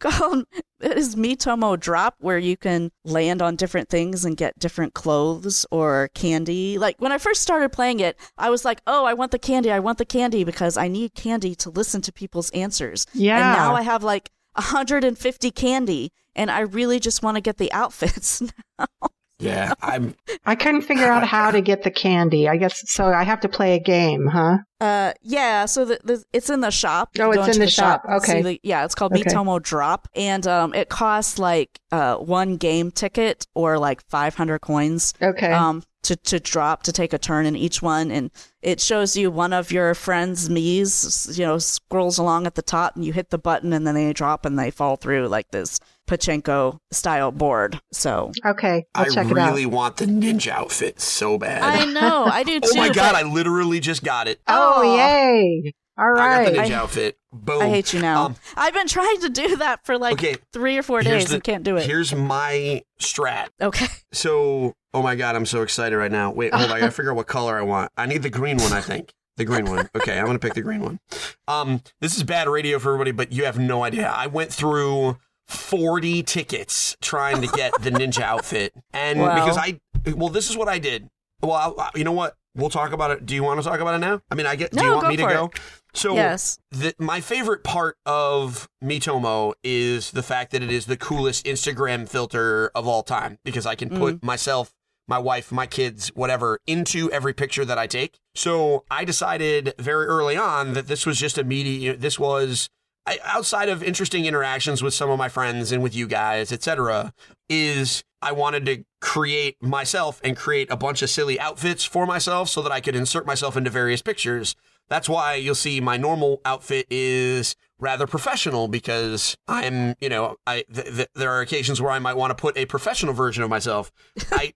called it is Miitomo Drop, where you can land on different things and get different clothes or candy. Like when I first started playing it, I was like, "Oh, I want the candy! I want the candy!" because I need candy to listen to people's answers. Yeah. And now I have like 150 candy, and I really just want to get the outfits. Now. Yeah, I'm. I couldn't figure out how to get the candy. I guess so. I have to play a game, huh? Uh, yeah. So the, the it's in the shop. Oh, it's in into the shop. Okay. the- yeah, it's called Okay. Miitomo Drop, and um, it costs like uh one game ticket or like 500 coins. Okay. Um, to, to drop to take a turn in each one and it shows you one of your friends me's you know scrolls along at the top and you hit the button and then they drop and they fall through like this pachinko style board so okay. I'll I check it out. really want the ninja outfit so bad. i know i do too oh my god! but I literally just got it. Oh, Aw. yay! All right. I got the ninja I- outfit. Boom. I hate you now. Um, I've been trying to do that for like Okay, three or four days the- and can't do it. Here's my strat. Okay. So, oh my god, I'm so excited right now. Wait, hold on. I gotta figure out what color I want. I need the green one, I think. The green one. Okay, I'm gonna pick the green one. Um, this is bad radio for everybody, but you have no idea. I went through 40 tickets trying to get the ninja outfit, and Wow. because I, well, this is what I did. Well, I, you know what? We'll talk about it. Do you want to talk about it now? I mean, I get. Do you want me to go? it. So yes. the, my favorite part of Miitomo is the fact that it is the coolest Instagram filter of all time because I can put mm. myself, my wife, my kids, whatever, into every picture that I take. So I decided very early on that this was just a media. This was I, outside of interesting interactions with some of my friends and with you guys, etc. Is I wanted to create myself and create a bunch of silly outfits for myself so that I could insert myself into various pictures. That's why you'll see my normal outfit is rather professional because I'm, you know, I th- th- there are occasions where I might want to put a professional version of myself. I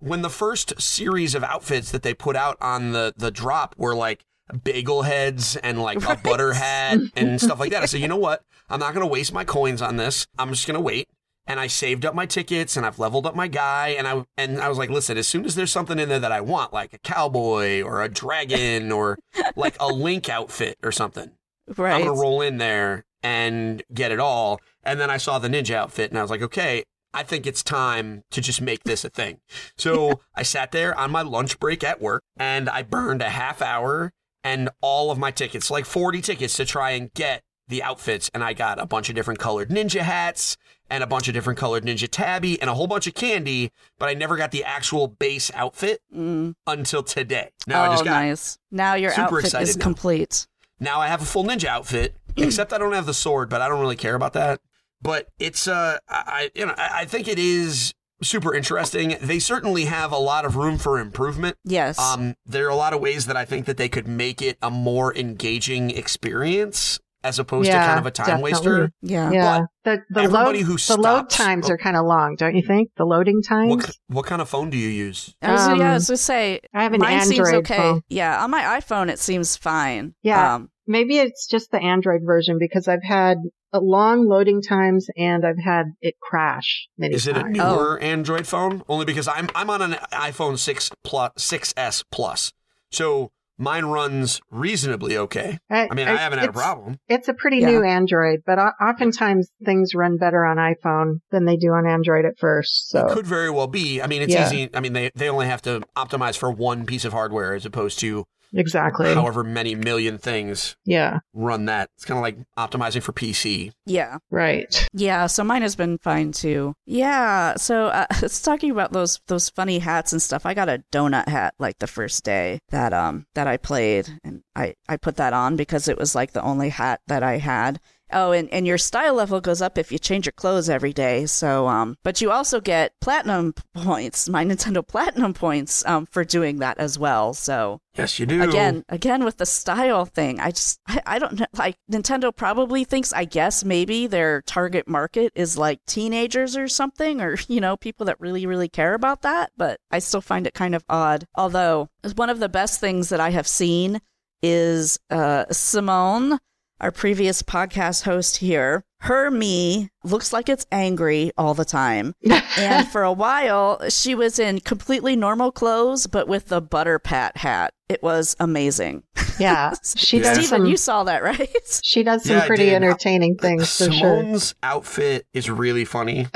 when the first series of outfits that they put out on the the drop were like bagel heads and like a butter hat and stuff like that. I said, you know what? I'm not going to waste my coins on this. I'm just going to wait. And I saved up my tickets and I've leveled up my guy and I and I was like, listen, as soon as there's something in there that I want, like a cowboy or a dragon or like a link outfit or something, Right. I'm gonna roll in there and get it all. And then I saw the ninja outfit and I was like, okay, I think it's time to just make this a thing. So I sat there on my lunch break at work and I burned a half hour and all of my tickets, like 40 tickets to try and get the outfits. And I got a bunch of different colored ninja hats and a bunch of different colored ninja tabi and a whole bunch of candy, but I never got the actual base outfit Mm. until today. Now oh, I just got nice. Now your super outfit excited is now. complete. now I have a full ninja outfit, except I don't have the sword, but I don't really care about that. But it's uh I you know I think it is super interesting. They certainly have a lot of room for improvement. Yes. Um there are a lot of ways that I think that they could make it a more engaging experience as opposed Yeah, to kind of a time definitely. waster. yeah. Yeah. The the load who the load times oh. are kind of long, don't you think? The loading times. What what kind of phone do you use? I was, yeah, I Um, was gonna say I have an mine seems Android okay. phone. Yeah, on my iPhone it seems fine. Yeah. Um, Maybe it's just the Android version because I've had long loading times and I've had it crash many times. Is it a times. newer oh. Android phone? Only because I'm I'm on an iPhone 6 plus 6s plus. So mine runs reasonably okay. I mean, I, haven't had a problem. It's a pretty Yeah. new Android, but oftentimes things run better on iPhone than they do on Android at first. So It could very well be. I mean, it's Yeah. easy. I mean, they they only have to optimize for one piece of hardware as opposed to exactly, however many million things yeah, run that. It's kind of like optimizing for PC. yeah. right. Yeah, so mine has been fine too. Yeah, so uh, it's talking about those those funny hats and stuff. I got a donut hat like the first day that um that I played, and I I put that on because it was like the only hat that I had, Oh, and, and your style level goes up if you change your clothes every day. So, um, but you also get platinum points, my Nintendo Platinum points, um, for doing that as well. So Yes, you do. again, again with the style thing, I just, I, I don't know. Like Nintendo probably thinks, I guess maybe their target market is like teenagers or something, or you know, people that really, really care about that. But I still find it kind of odd. Although one of the best things that I have seen is uh, Simone, our previous podcast host here. Her me looks like it's angry all the time. and for a while, she was in completely normal clothes, but with the butter pat hat. It was amazing. Yeah, she Yeah. does Stephen, some. you saw that, right? She does some Yeah, pretty did. entertaining things for sure. Simone's outfit is really funny.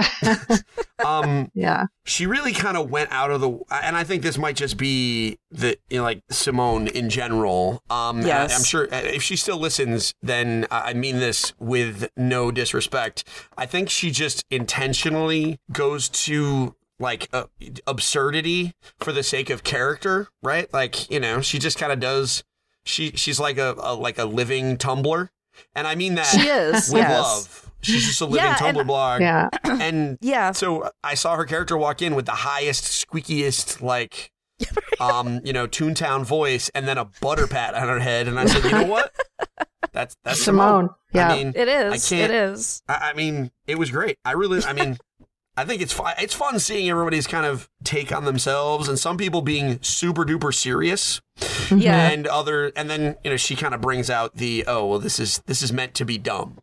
um, Yeah, she really kind of went out of the and i think this might just be the you know, like simone in general um Yes. I, am sure uh, if she still listens then i I mean this with no disrespect i think she just intentionally goes to like uh, absurdity for the sake of character right like you know she just kind of does she she's like a, a like a living tumblr and i mean that She is, with yes. love she's just a living Yeah, tumblr and- blog yeah. and Yeah. so I saw her character walk in with the highest, squeakiest, like, um, you know, Toontown voice, and then a butter pat on her head, and I said, you know what? That's that's Simone. Simone. Yeah. I mean, It is. I can't- is. I, I mean, it was great. I really, I mean, I think it's fun. It's fun seeing everybody's kind of take on themselves, and some people being super duper serious, Yeah. and other, and then you know, she kind of brings out the, oh, well, this is this is meant to be dumb.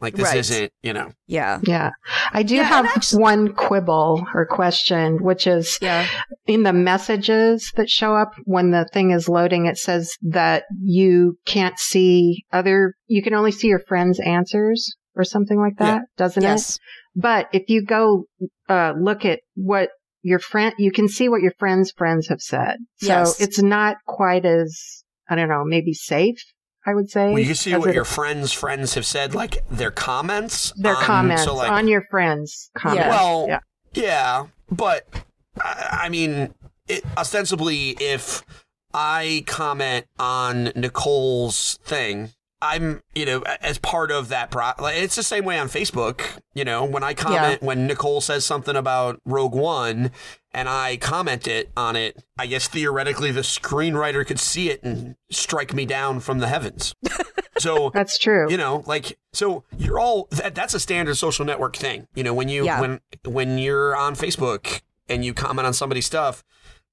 Like this Right. isn't, you know. Yeah. Yeah. I do Yeah, have actually- one quibble or question, which is Yeah. in the messages that show up when the thing is loading, it says that you can't see other, you can only see your friends' answers or something like that, doesn't it? But if you go, uh, look at what your friend, you can see what your friends' friends have said. So Yes. it's not quite as, I don't know, maybe safe, I would say. Well, you see what it- your friends' friends have said, like their comments. their um, comments So like, on your friends' comments. well, yeah. yeah, but I, I mean, it, ostensibly, if I comment on Nicole's thing, I'm, you know, as part of that pro. Like, it's the same way on Facebook. You know, when I comment, when Nicole says something about Rogue One, and I comment it on it, I guess theoretically the screenwriter could see it and strike me down from the heavens. So That's true. you know like so you're all that, that's a standard social network thing you know when you Yeah. when when you're on facebook and you comment on somebody's stuff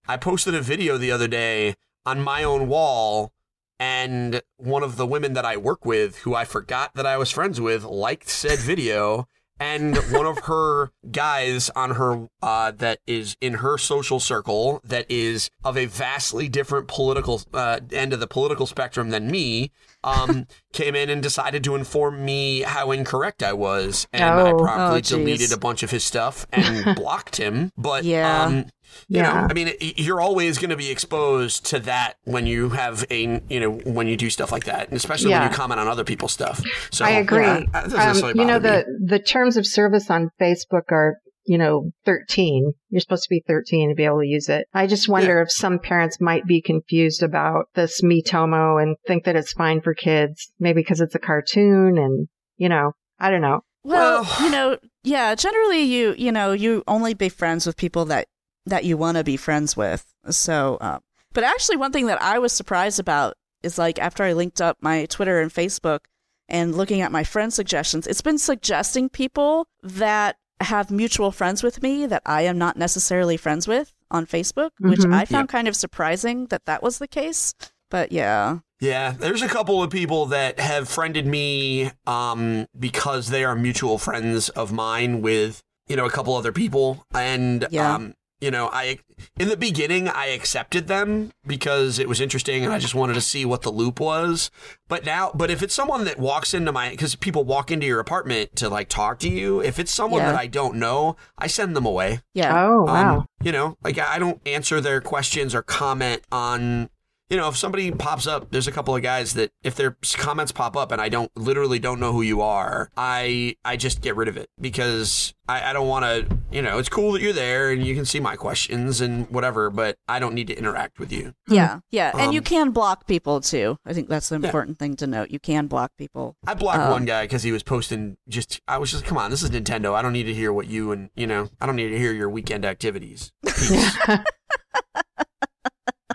i posted a video the other day on my own wall and one of the women that i work with who i forgot that i was friends with liked said video and one of her guys on her uh, that is in her social circle that is of a vastly different political uh, end of the political spectrum than me um, came in and decided to inform me how incorrect I was, and I Oh. promptly Oh, deleted a bunch of his stuff and blocked him. But Yeah. um, you Yeah. know, I mean, you're always going to be exposed to that when you have a, you know, when you do stuff like that, and especially when you comment on other people's stuff. So I agree. yeah, Um, you know, the, me. the terms of service on Facebook are, you know, 13. You're supposed to be 13 to be able to use it. I just wonder if some parents might be confused about this Miitomo and think that it's fine for kids, maybe because it's a cartoon and, you know, I don't know. Well, Well- you know, yeah, generally you, you know, you only be friends with people that that you want to be friends with. So, um, but actually one thing that I was surprised about is like after I linked up my Twitter and Facebook and looking at my friend suggestions, it's been suggesting people that have mutual friends with me that I am not necessarily friends with on Facebook, which Mhm. I found kind of surprising that that was the case. But yeah. Yeah, there's a couple of people that have friended me um, because they are mutual friends of mine with, you know, a couple other people. And, Yeah. um, you know, I in the beginning I accepted them because it was interesting and I just wanted to see what the loop was. But now, but if it's someone that walks into my, because people walk into your apartment to like talk to you, if it's someone Yeah. that I don't know, I send them away. Yeah. Oh, wow. Um, you know, like I don't answer their questions or comment on. You know, if somebody pops up, there's a couple of guys that if their comments pop up and I don't literally don't know who you are, I I just get rid of it because I, I don't want to. You know, it's cool that you're there and you can see my questions and whatever, but I don't need to interact with you. Yeah, yeah, and you Um, can block people too. I think that's the important thing to note. You can block people. I blocked Um, one guy because he was posting just. I was just, come on, this is Nintendo. I don't need to hear what you and you know. I don't need to hear your weekend activities.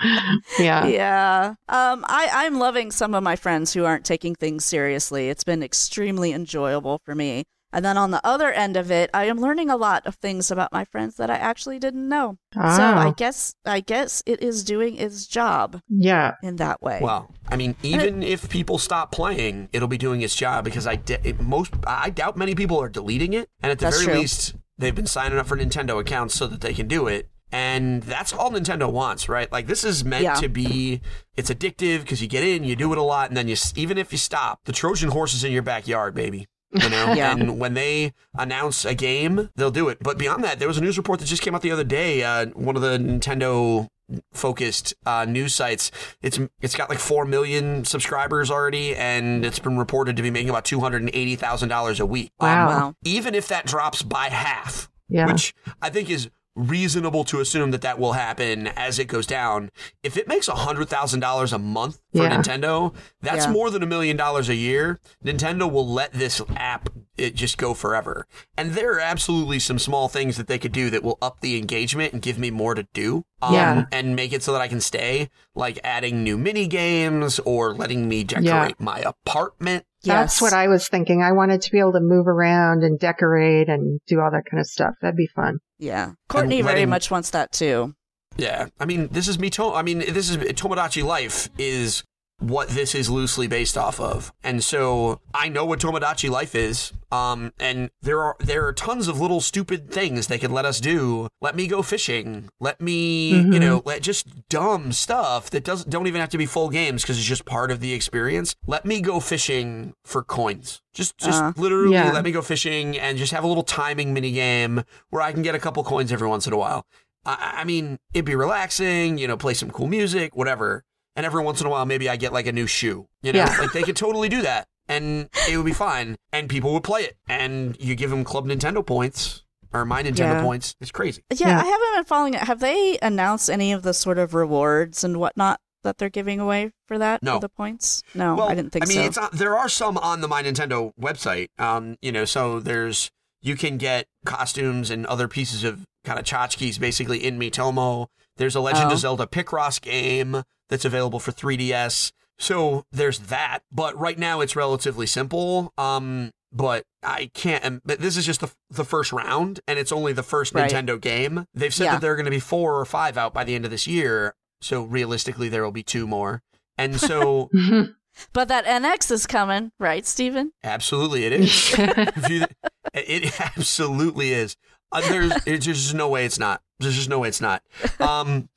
Peace. yeah. Yeah. Um, I, I'm loving some of my friends who aren't taking things seriously. It's been extremely enjoyable for me. And then on the other end of it, I am learning a lot of things about my friends that I actually didn't know. So I Oh. guess I guess it is doing its job Yeah. in that way. Well, I mean, even if people stop playing, it'll be doing its job because I de- it, most I doubt many people are deleting it, and at the very true. least, they've been signing up for Nintendo accounts so that they can do it. And that's all Nintendo wants, right? Like this is meant Yeah. to be. It's addictive because you get in, you do it a lot, and then you even if you stop, the Trojan horse is in your backyard, baby. You know, Yeah. and when they announce a game, they'll do it. But beyond that, there was a news report that just came out the other day. Uh, one of the Nintendo focused uh, news sites. It's it's got like four million subscribers already, and it's been reported to be making about two hundred and eighty thousand dollars a week. Um, Wow. wow. even if that drops by half, Yeah. which I think is reasonable to assume that that will happen as it goes down. If it makes hundred thousand dollars a month for Yeah. Nintendo, that's Yeah. more than a million dollars a year. Nintendo will let this app it just go forever. And there are absolutely some small things that they could do that will up the engagement and give me more to do. Um, Yeah. and make it so that I can stay, like adding new mini games or letting me decorate my apartment. That's Yes. what I was thinking. I wanted to be able to move around and decorate and do all that kind of stuff. That'd be fun. Yeah. Courtney very much wants that too. Yeah, I mean, this is me. To- I mean, this is Tomodachi Life is what this is loosely based off of, and so I know what Tomodachi Life is. Um, and there are there are tons of little stupid things they can let us do. Let me go fishing. Let me, you Mhm. know, let just dumb stuff that doesn't don't even have to be full games because it's just part of the experience. Let me go fishing for coins. Just just Uh, literally yeah. let me go fishing and just have a little timing mini game where I can get a couple coins every once in a while. I, I mean, it'd be relaxing, you know, play some cool music, whatever. And every once in a while, maybe I get like a new shoe. You know, Yeah. like they could totally do that, and it would be fine, and people would play it, and you give them Club Nintendo points or my Nintendo Yeah. points. It's crazy. Yeah, Yeah. I haven't been following it. Have they announced any of the sort of rewards and whatnot that they're giving away for that? No. For the points? No, well, I didn't think so. I mean, so. it's not, there are some on the My Nintendo website. Um, you know, so there's you can get costumes and other pieces of kind of tchotchkes basically in Miitomo. There's a Legend Oh. of Zelda Picross game that's available for 3DS. So there's that, but right now it's relatively simple. Um, but I can't. But this is just the the first round, and it's only the first Right. Nintendo game. They've said Yeah. that there are going to be four or five out by the end of this year. So realistically, there will be two more. And so, But that NX is coming, right, Stephen? absolutely, it is. It absolutely is. Uh, there's, there's just no way it's not. There's just no way it's not. Um,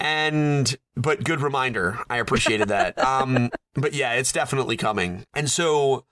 and but good reminder. I appreciated that. Um, but yeah, it's definitely coming. And so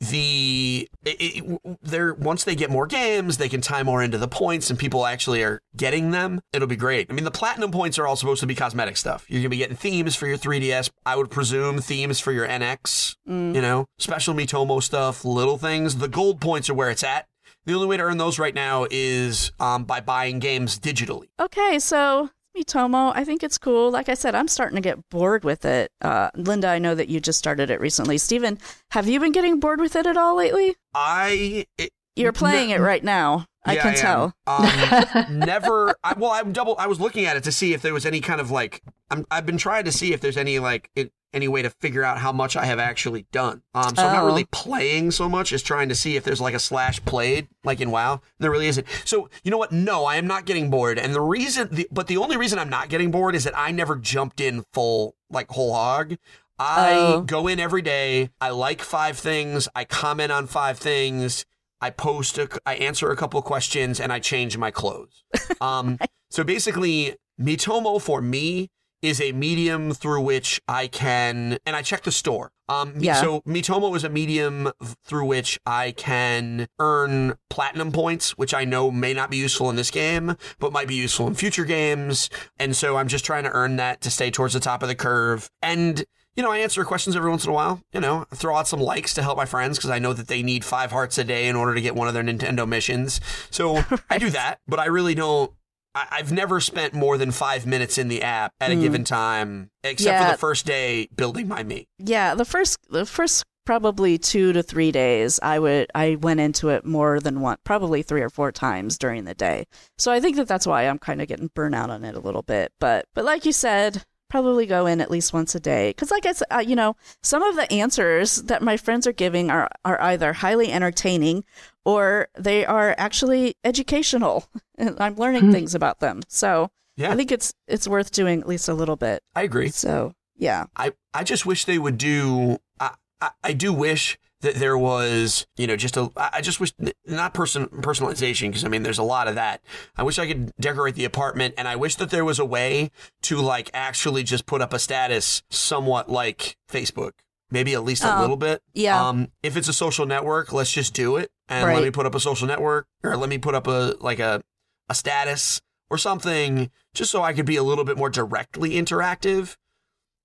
the it, it, they're once they get more games, they can tie more into the points, and people actually are getting them. It'll be great. I mean, the platinum points are all supposed to be cosmetic stuff. You're gonna be getting themes for your 3DS. I would presume themes for your NX. Mm. You know, special Miitomo stuff, little things. The gold points are where it's at. The only way to earn those right now is um, by buying games digitally. Okay, so Miitomo, I think it's cool. Like I said, I'm starting to get bored with it. Uh, Linda, I know that you just started it recently. Stephen, have you been getting bored with it at all lately? I it, You're playing No- it right now. I Yeah, can am. tell. Um, never. I, well, I'm double. I was looking at it to see if there was any kind of like. I'm, I've been trying to see if there's any like it, any way to figure out how much I have actually done. Um, so I'm not Oh. really playing so much as trying to see if there's like a slash played like in WoW. There really isn't. So you know what? No, I am not getting bored. And the reason, the, but the only reason I'm not getting bored is that I never jumped in full like whole hog. I Oh. go in every day. I like five things. I comment on five things. I post, a, I answer a couple questions, and I change my clothes. Um, so basically, Miitomo for me is a medium through which I can, and I check the store. Um, Yeah. So Miitomo is a medium through which I can earn platinum points, which I know may not be useful in this game, but might be useful in future games. And so I'm just trying to earn that to stay towards the top of the curve. And you know, I answer questions every once in a while. You know, I throw out some likes to help my friends because I know that they need five hearts a day in order to get one of their Nintendo missions. So I do that, but I really don't. I, I've never spent more than five minutes in the app at a Mm. given time, except Yeah. for the first day building my me. Yeah, the first the first probably 2 to 3 days I would I went into it more than one, probably 3 or 4 times during the day. So I think that that's why I'm kind of getting burnout on it a little bit. But but like you said, probably go in at least once a day cuz like I said, uh, you know, some of the answers that my friends are giving are are either highly entertaining or they are actually educational. And I'm learning Hmm. things about them. So Yeah, I think it's it's worth doing at least a little bit. I agree. So, yeah. I, I just wish they would do. I, I, I do wish that there was, you know, just a, I just wish not person personalization because I mean, there's a lot of that. I wish I could decorate the apartment, and I wish that there was a way to like actually just put up a status somewhat like Facebook, maybe at least a Oh, little bit. Yeah. Um, if it's a social network, let's just do it, and Right. let me put up a social network, or let me put up a like a a status or something, just so I could be a little bit more directly interactive.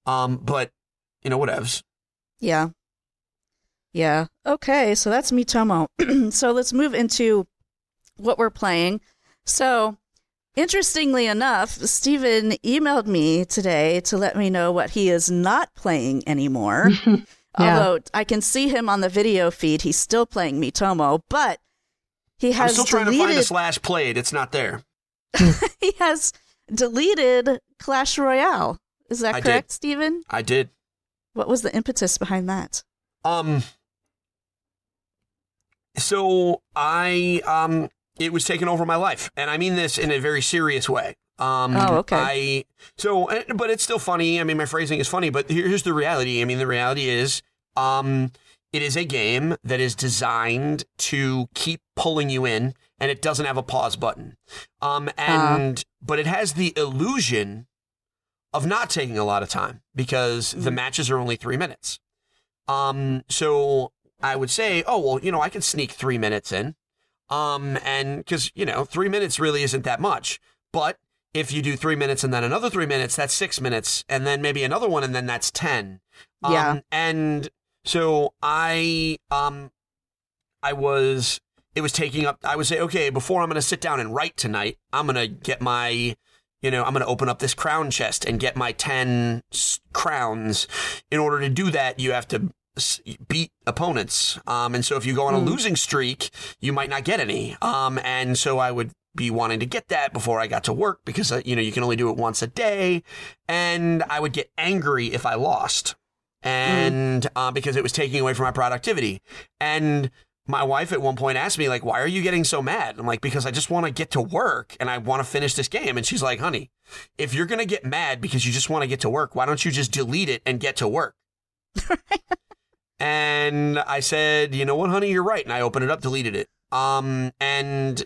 Um, but you know, whatevs. Yeah. Yeah. Okay, so that's Miitomo. so let's move into what we're playing. So, interestingly enough, Stephen emailed me today to let me know what he is not playing anymore. Yeah. Although I can see him on the video feed, he's still playing Miitomo, but he I'm has still trying to find deleted a slash played. It's not there. he has deleted Clash Royale. Is that I did. correct, Stephen? I did. What was the impetus behind that? Um. So I um, it was taking over my life, and I mean this in a very serious way. Um, Oh, okay. I so, but it's still funny. I mean, my phrasing is funny, but here's the reality. I mean, the reality is, um, it is a game that is designed to keep pulling you in, and it doesn't have a pause button. Um, and but it has the illusion of not taking a lot of time because the matches are only three minutes. Um, so I would say, oh well, you know, I can sneak three minutes in, um, and because you know, three minutes really isn't that much. But if you do three minutes and then another three minutes, that's six minutes, and then maybe another one, and then that's ten. Um, Yeah. And so I, um, I was. It was taking up. I would say, okay, before I'm going to sit down and write tonight, I'm going to get my you know, I'm going to open up this crown chest and get my 10 s- crowns. In order to do that, you have to beat opponents. Um, and so if you go on a Hmm. losing streak, you might not get any. Um, and so I would be wanting to get that before I got to work because, uh, you know, you can only do it once a day. And I would get angry if I lost. And uh, because it was taking away from my productivity. And my wife at one point asked me like why are you getting so mad i'm like because i just want to get to work and i want to finish this game and she's like honey if you're going to get mad because you just want to get to work why don't you just delete it and get to work and i said you know what honey you're right and i opened it up deleted it um and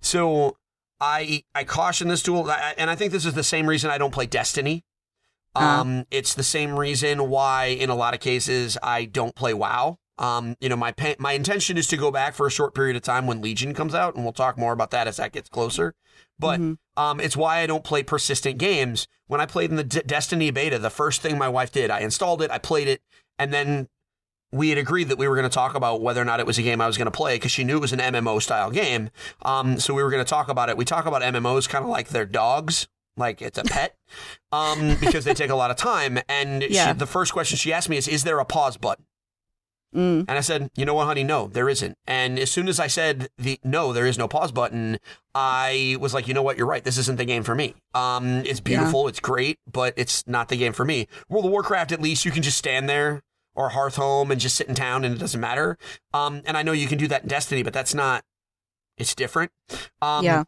so i i caution this tool and i think this is the same reason i don't play destiny Uh. um, it's the same reason why, in a lot of cases, I don't play WoW. Um, you know, my pa- my intention is to go back for a short period of time when Legion comes out, and we'll talk more about that as that gets closer. But Mhm. um, it's why I don't play persistent games. When I played in the D- Destiny beta, the first thing my wife did, I installed it, I played it, and then we had agreed that we were going to talk about whether or not it was a game I was going to play because she knew it was an MMO style game. Um, so we were going to talk about it. We talk about MMOs kind of like they're dogs, like it's a pet, um, because they take a lot of time. And Yeah. she, the first question she asked me is, "Is there a pause button?" Mm. And I said, "You know what, honey? No, there isn't." And as soon as I said the no, there is no pause button, I was like, "You know what? You're right. This isn't the game for me. Um, it's beautiful, it's great, but it's not the game for me." World of Warcraft, at least you can just stand there or Hearth Home and just sit in town, and it doesn't matter. Um, and I know you can do that in Destiny, but that's not. It's different. Um, yeah.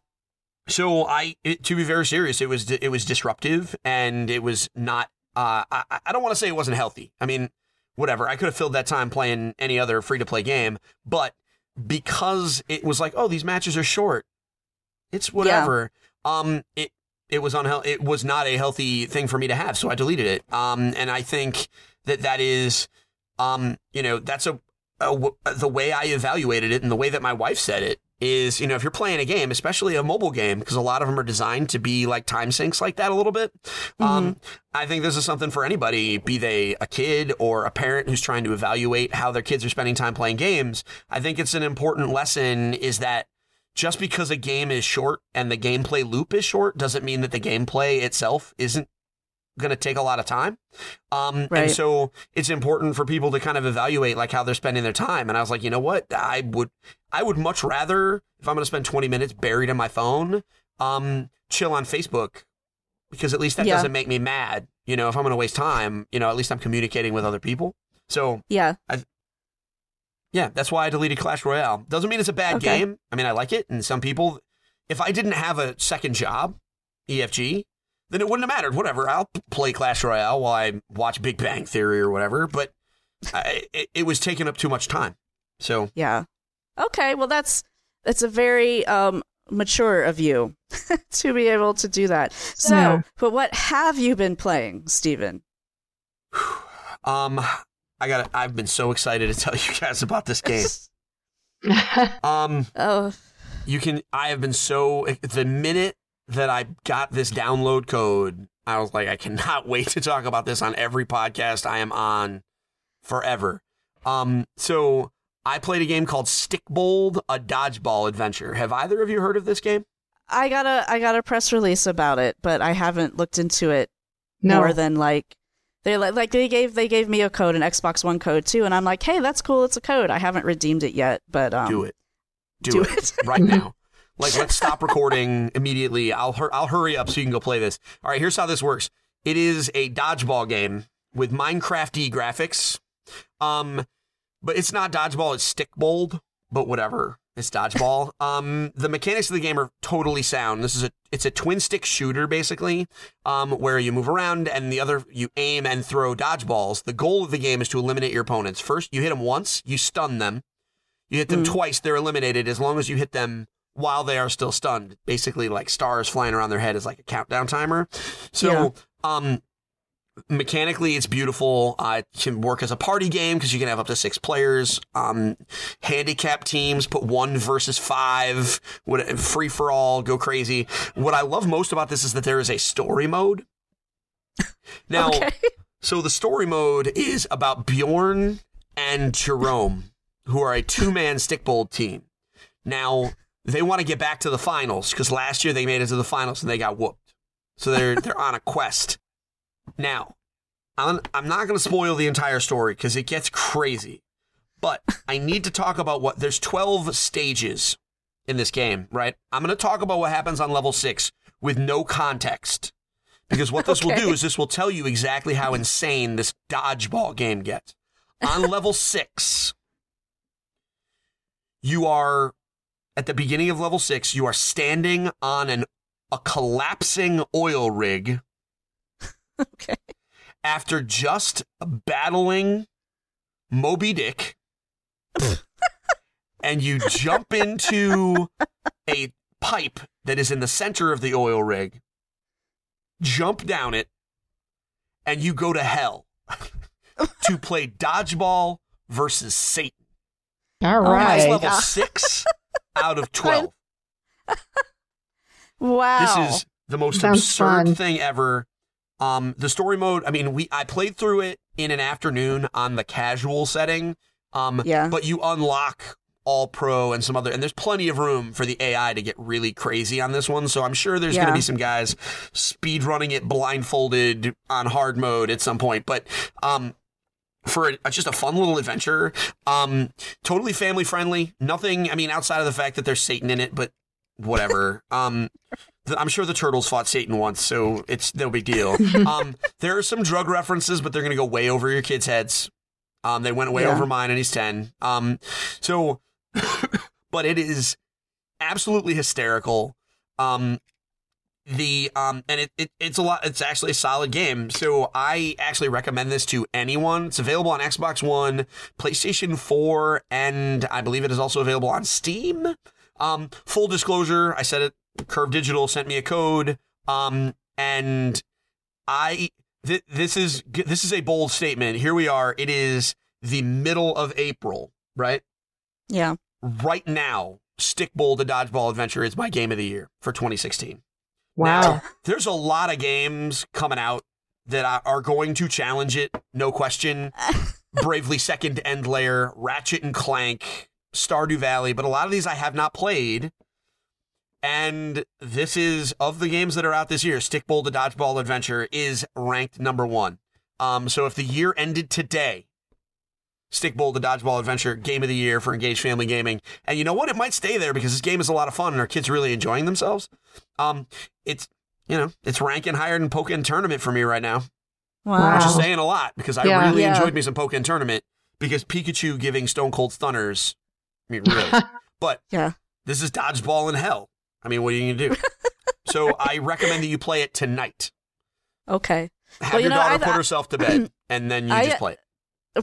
so I, it, to be very serious, it was it was disruptive and it was not. Uh, I, I don't want to say it wasn't healthy. I mean, whatever. I could have filled that time playing any other free to play game, but because it was like, oh, these matches are short, it's whatever. Um, it it was unhealthy. It was not a healthy thing for me to have, so I deleted it. Um, and I think that that is um, you know, that's a, a w- the way I evaluated it and the way that my wife said it is, you know, if you're playing a game, especially a mobile game, because a lot of them are designed to be like time sinks like that a little bit. Um, I think this is something for anybody, be they a kid or a parent who's trying to evaluate how their kids are spending time playing games. I think it's an important lesson is that just because a game is short and the gameplay loop is short doesn't mean that the gameplay itself isn't going to take a lot of time. Um, Right. And so it's important for people to kind of evaluate like how they're spending their time. And I was like, you know what? I would, I would much rather if I'm going to spend 20 minutes buried in my phone, um, chill on Facebook because at least that Yeah. doesn't make me mad. You know, if I'm going to waste time, you know, at least I'm communicating with other people. So Yeah. yeah, that's why I deleted Clash Royale. Doesn't mean it's a bad Okay. game. I mean, I like it, and some people, if I didn't have a second job, EFG, then it wouldn't have mattered. Whatever, I'll play Clash Royale while I watch Big Bang Theory or whatever. But I, it, it was taking up too much time. So Yeah. Okay. Well, that's that's a very um, mature of you to be able to do that. So, Yeah. but what have you been playing, Stephen? um, I got. I've been so excited to tell you guys about this game. Um, Oh, you can. I have been so the minute that I got this download code, I was like, I cannot wait to talk about this on every podcast I am on forever. Um, so I played a game called Stikbold, a dodgeball adventure. Have either of you heard of this game? I got a I got a press release about it, but I haven't looked into it no. more than like they like like they gave they gave me a code, an Xbox One code too, and I'm like, hey, that's cool. It's a code. I haven't redeemed it yet, but um, do it. Do, do it. it. right now. Like, let's stop recording immediately. I'll hur- I'll hurry up so you can go play this. All right, here's how this works. It is a dodgeball game with Minecrafty graphics. Um, but it's not dodgeball. It's stickball. But whatever. It's dodgeball. um, the mechanics of the game are totally sound. This is a it's a twin stick shooter basically, um, where you move around and the other you aim and throw dodgeballs. The goal of the game is to eliminate your opponents. First, you hit them once, you stun them. You hit them Mm. twice, they're eliminated as long as you hit them while they are still stunned. Basically, like stars flying around their head is like a countdown timer. So, Yeah. um, mechanically, it's beautiful. Uh, it can work as a party game because you can have up to six players. Um, handicap teams, put one versus five, what, free for all, go crazy. What I love most about this is that there is a story mode. Now, okay. so the story mode is about Bjorn and Jerome, who are a two-man Stikbold team. Now they want to get back to the finals because last year they made it to the finals and they got whooped. So they're they're on a quest. Now, I'm I'm not going to spoil the entire story because it gets crazy, but I need to talk about what there's 12 stages in this game, right? I'm going to talk about what happens on level six with no context. Because what this will do is this will tell you exactly how insane this dodgeball game gets. On level six, you are at the beginning of level six, you are standing on an a collapsing oil rig Okay. after just battling Moby Dick, and you jump into a pipe that is in the center of the oil rig, jump down it, and you go to hell to play dodgeball versus Satan. All oh right. my level six out of 12. Wow. This is the most Sounds absurd fun. thing ever. Um, the story mode. I mean, we I played through it in an afternoon on the casual setting. Um, Yeah. But you unlock all pro and some other, and there's plenty of room for the AI to get really crazy on this one. So I'm sure there's going to be some guys speed running it blindfolded on hard mode at some point. But um, for a, just a fun little adventure. Um, totally family friendly. Nothing. I mean, outside of the fact that there's Satan in it, but whatever. um, th- I'm sure the turtles fought Satan once, so it's no big deal. um, there are some drug references, but they're gonna go way over your kids' heads. Um, they went way Yeah. over mine, and he's ten. Um, so, but it is absolutely hysterical. Um, the um and it, it it's a lot it's actually a solid game so i actually recommend this to anyone it's available on xbox one playstation 4 and i believe it is also available on steam um full disclosure i said it curve digital sent me a code um and i th- this is this is a bold statement here we are it is the middle of April, right? Yeah. Right now, Stikbold the Dodgeball Adventure is my game of the year for 2016. Wow. Now, there's a lot of games coming out that are- going to challenge it, no question. Bravely Second End Layer, Ratchet and Clank, Stardew Valley, but a lot of these I have not played. And this is of the games that are out this year, Stickball Bowl the Dodgeball Adventure is ranked number one. Um, so if the year ended today, Stikbold the Dodgeball Adventure game of the year for Engaged Family Gaming. And you know what? It might stay there because this game is a lot of fun and our kids are really enjoying themselves. Um, it's you know, it's ranking higher than Pokkén Tournament for me right now. Wow. Which is saying a lot because I Yeah. really Yeah. enjoyed me some Pokkén Tournament because Pikachu giving Stone Cold Stunners. I mean, really. but Yeah. this is dodgeball in hell. I mean, what are you gonna do? so I recommend that you play it tonight. Okay. Have Well, you your know, daughter I- put herself to bed, and then you I- just play it.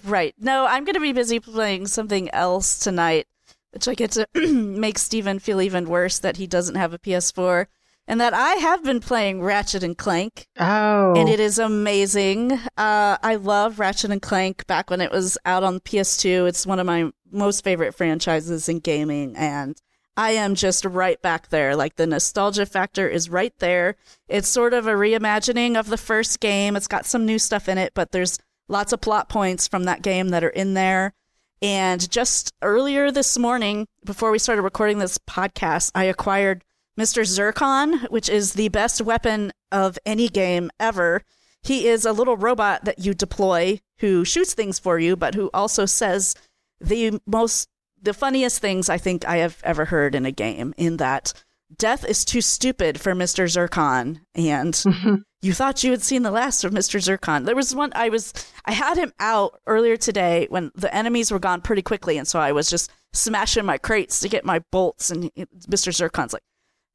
Right. No, I'm going to be busy playing something else tonight, which I get to make Stephen feel even worse that he doesn't have a PS4 and that I have been playing Ratchet and Clank Oh. and it is amazing. Uh, I love Ratchet and Clank back when it was out on PS2. It's one of my most favorite franchises in gaming and I am just right back there. Like the nostalgia factor is right there. It's sort of a reimagining of the first game. It's got some new stuff in it, but there's lots of plot points from that game that are in there. And just earlier this morning, before we started recording this podcast, I acquired Mr. Zurkon, which is the best weapon of any game ever. He is a little robot that you deploy who shoots things for you, but who also says the most, the funniest things I think I have ever heard in a game, in that death is too stupid for Mr. Zurkon. And mm-hmm. you thought you had seen the last of Mr. Zurkon. There was one I was I had him out earlier today when the enemies were gone pretty quickly, and so I was just smashing my crates to get my bolts, and he- Mr. Zurkon's like,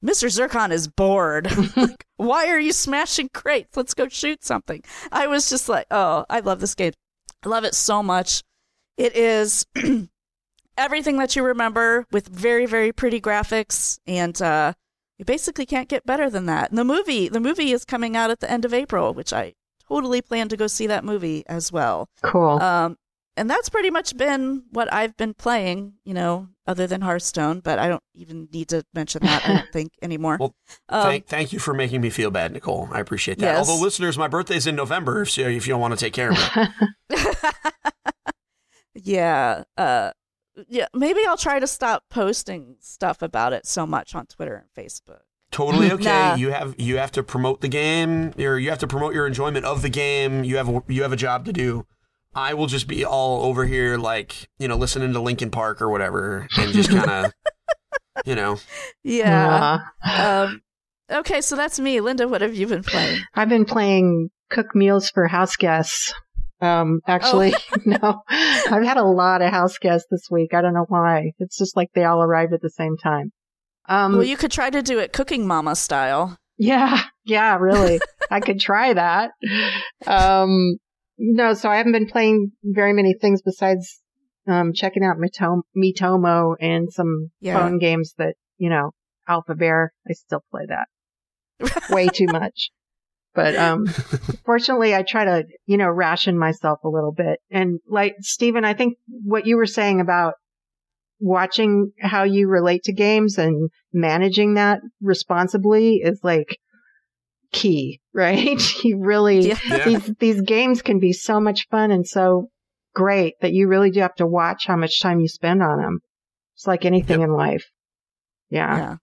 Mr. Zurkon is bored. like, why are you smashing crates? Let's go shoot something. I was just like, oh, I love this game. I love it so much. It is everything that you remember with very, very pretty graphics, and uh, you basically can't get better than that. And the movie, the movie is coming out at the end of April, which I totally plan to go see that movie as well. cool. Um, and that's pretty much been what I've been playing, you know, other than Hearthstone. But I don't even need to mention that. I don't think anymore. Well, Um, thank, thank you for making me feel bad, Nicole. I appreciate that. Yes. Although, listeners, my birthday's in November, so if you don't want to take care of it. yeah, uh, yeah. Maybe I'll try to stop posting stuff about it so much on Twitter and Facebook. totally okay. Nah. You have you have to promote the game, or you have to promote your enjoyment of the game. You have a, you have a job to do. I will just be all over here, like you know, listening to Linkin Park or whatever, and just kind of, you know, Yeah. Um, okay, so that's me, Linda. What have you been playing? I've been playing cook meals for house guests. Um, actually, no, I've had a lot of house guests this week. I don't know why. It's just like they all arrived at the same time. Um, well, you could try to do it Cooking Mama style. yeah, yeah, really. I could try that. Um, no, so I haven't been playing very many things besides, um, checking out Mitom- Miitomo and some Yeah. phone games that, you know, Alphabear. I still play that way too much. But, um, fortunately I try to, you know, ration myself a little bit. And like, Stephen, I think what you were saying about watching how you relate to games and managing that responsibly is like key, right? you really, Yeah. Yeah. these, these games can be so much fun and so great that you really do have to watch how much time you spend on them. It's like anything Yep. in life. Yeah. Yeah.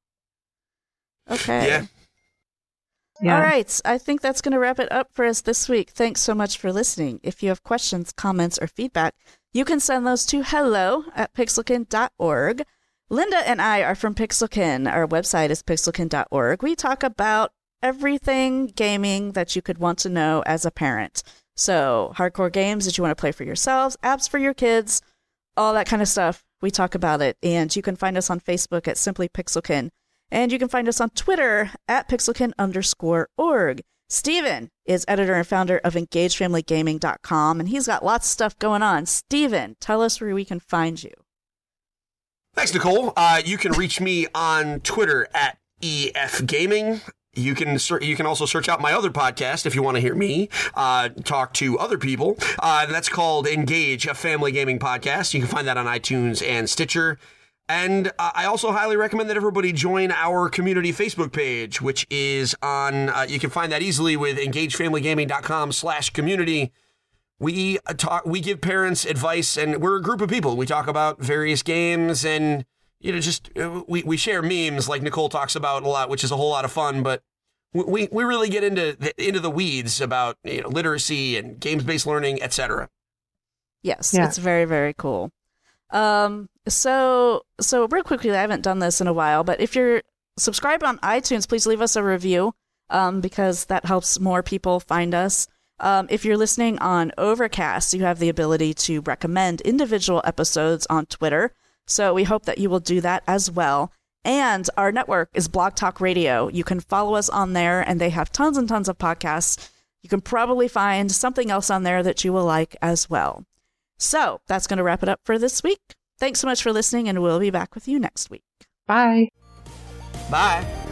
Okay. yeah. Yeah. All right. I think that's going to wrap it up for us this week. Thanks so much for listening. If you have questions, comments, or feedback, you can send those to hello at pixelkin.org. Linda and I are from Pixelkin. Our website is pixelkin.org. We talk about everything gaming that you could want to know as a parent. So, hardcore games that you want to play for yourselves, apps for your kids, all that kind of stuff. We talk about it. And you can find us on Facebook at Simply Pixelkin. And you can find us on Twitter at pixelkin underscore org. Stephen is editor and founder of EngageFamilyGaming.com, and he's got lots of stuff going on. Stephen, tell us where we can find you. Thanks, Nicole. Uh, you can reach me on Twitter at EF Gaming. you can ser- you can also search out my other podcast if you want to hear me uh, talk to other people. Uh, that's called Engage, a family gaming podcast. You can find that on iTunes and Stitcher. And uh, I also highly recommend that everybody join our community Facebook page, which is on. Uh, you can find that easily with engagefamilygaming.com/slash/community. We uh, talk. We give parents advice, and we're a group of people. We talk about various games and you know, just uh, we, we share memes like Nicole talks about a lot, which is a whole lot of fun. But we, we really get into the, into the weeds about you know literacy and games based learning, etc. Yes, Yeah. it's very very cool. Um, so so real quickly, I haven't done this in a while, but if you're subscribed on iTunes, please leave us a review, um, because that helps more people find us. Um, if you're listening on Overcast, you have the ability to recommend individual episodes on Twitter. So we hope that you will do that as well. And our network is Blog Talk Radio. You can follow us on there, and they have tons and tons of podcasts. You can probably find something else on there that you will like as well. So that's going to wrap it up for this week. Thanks so much for listening, and we'll be back with you next week. Bye. Bye.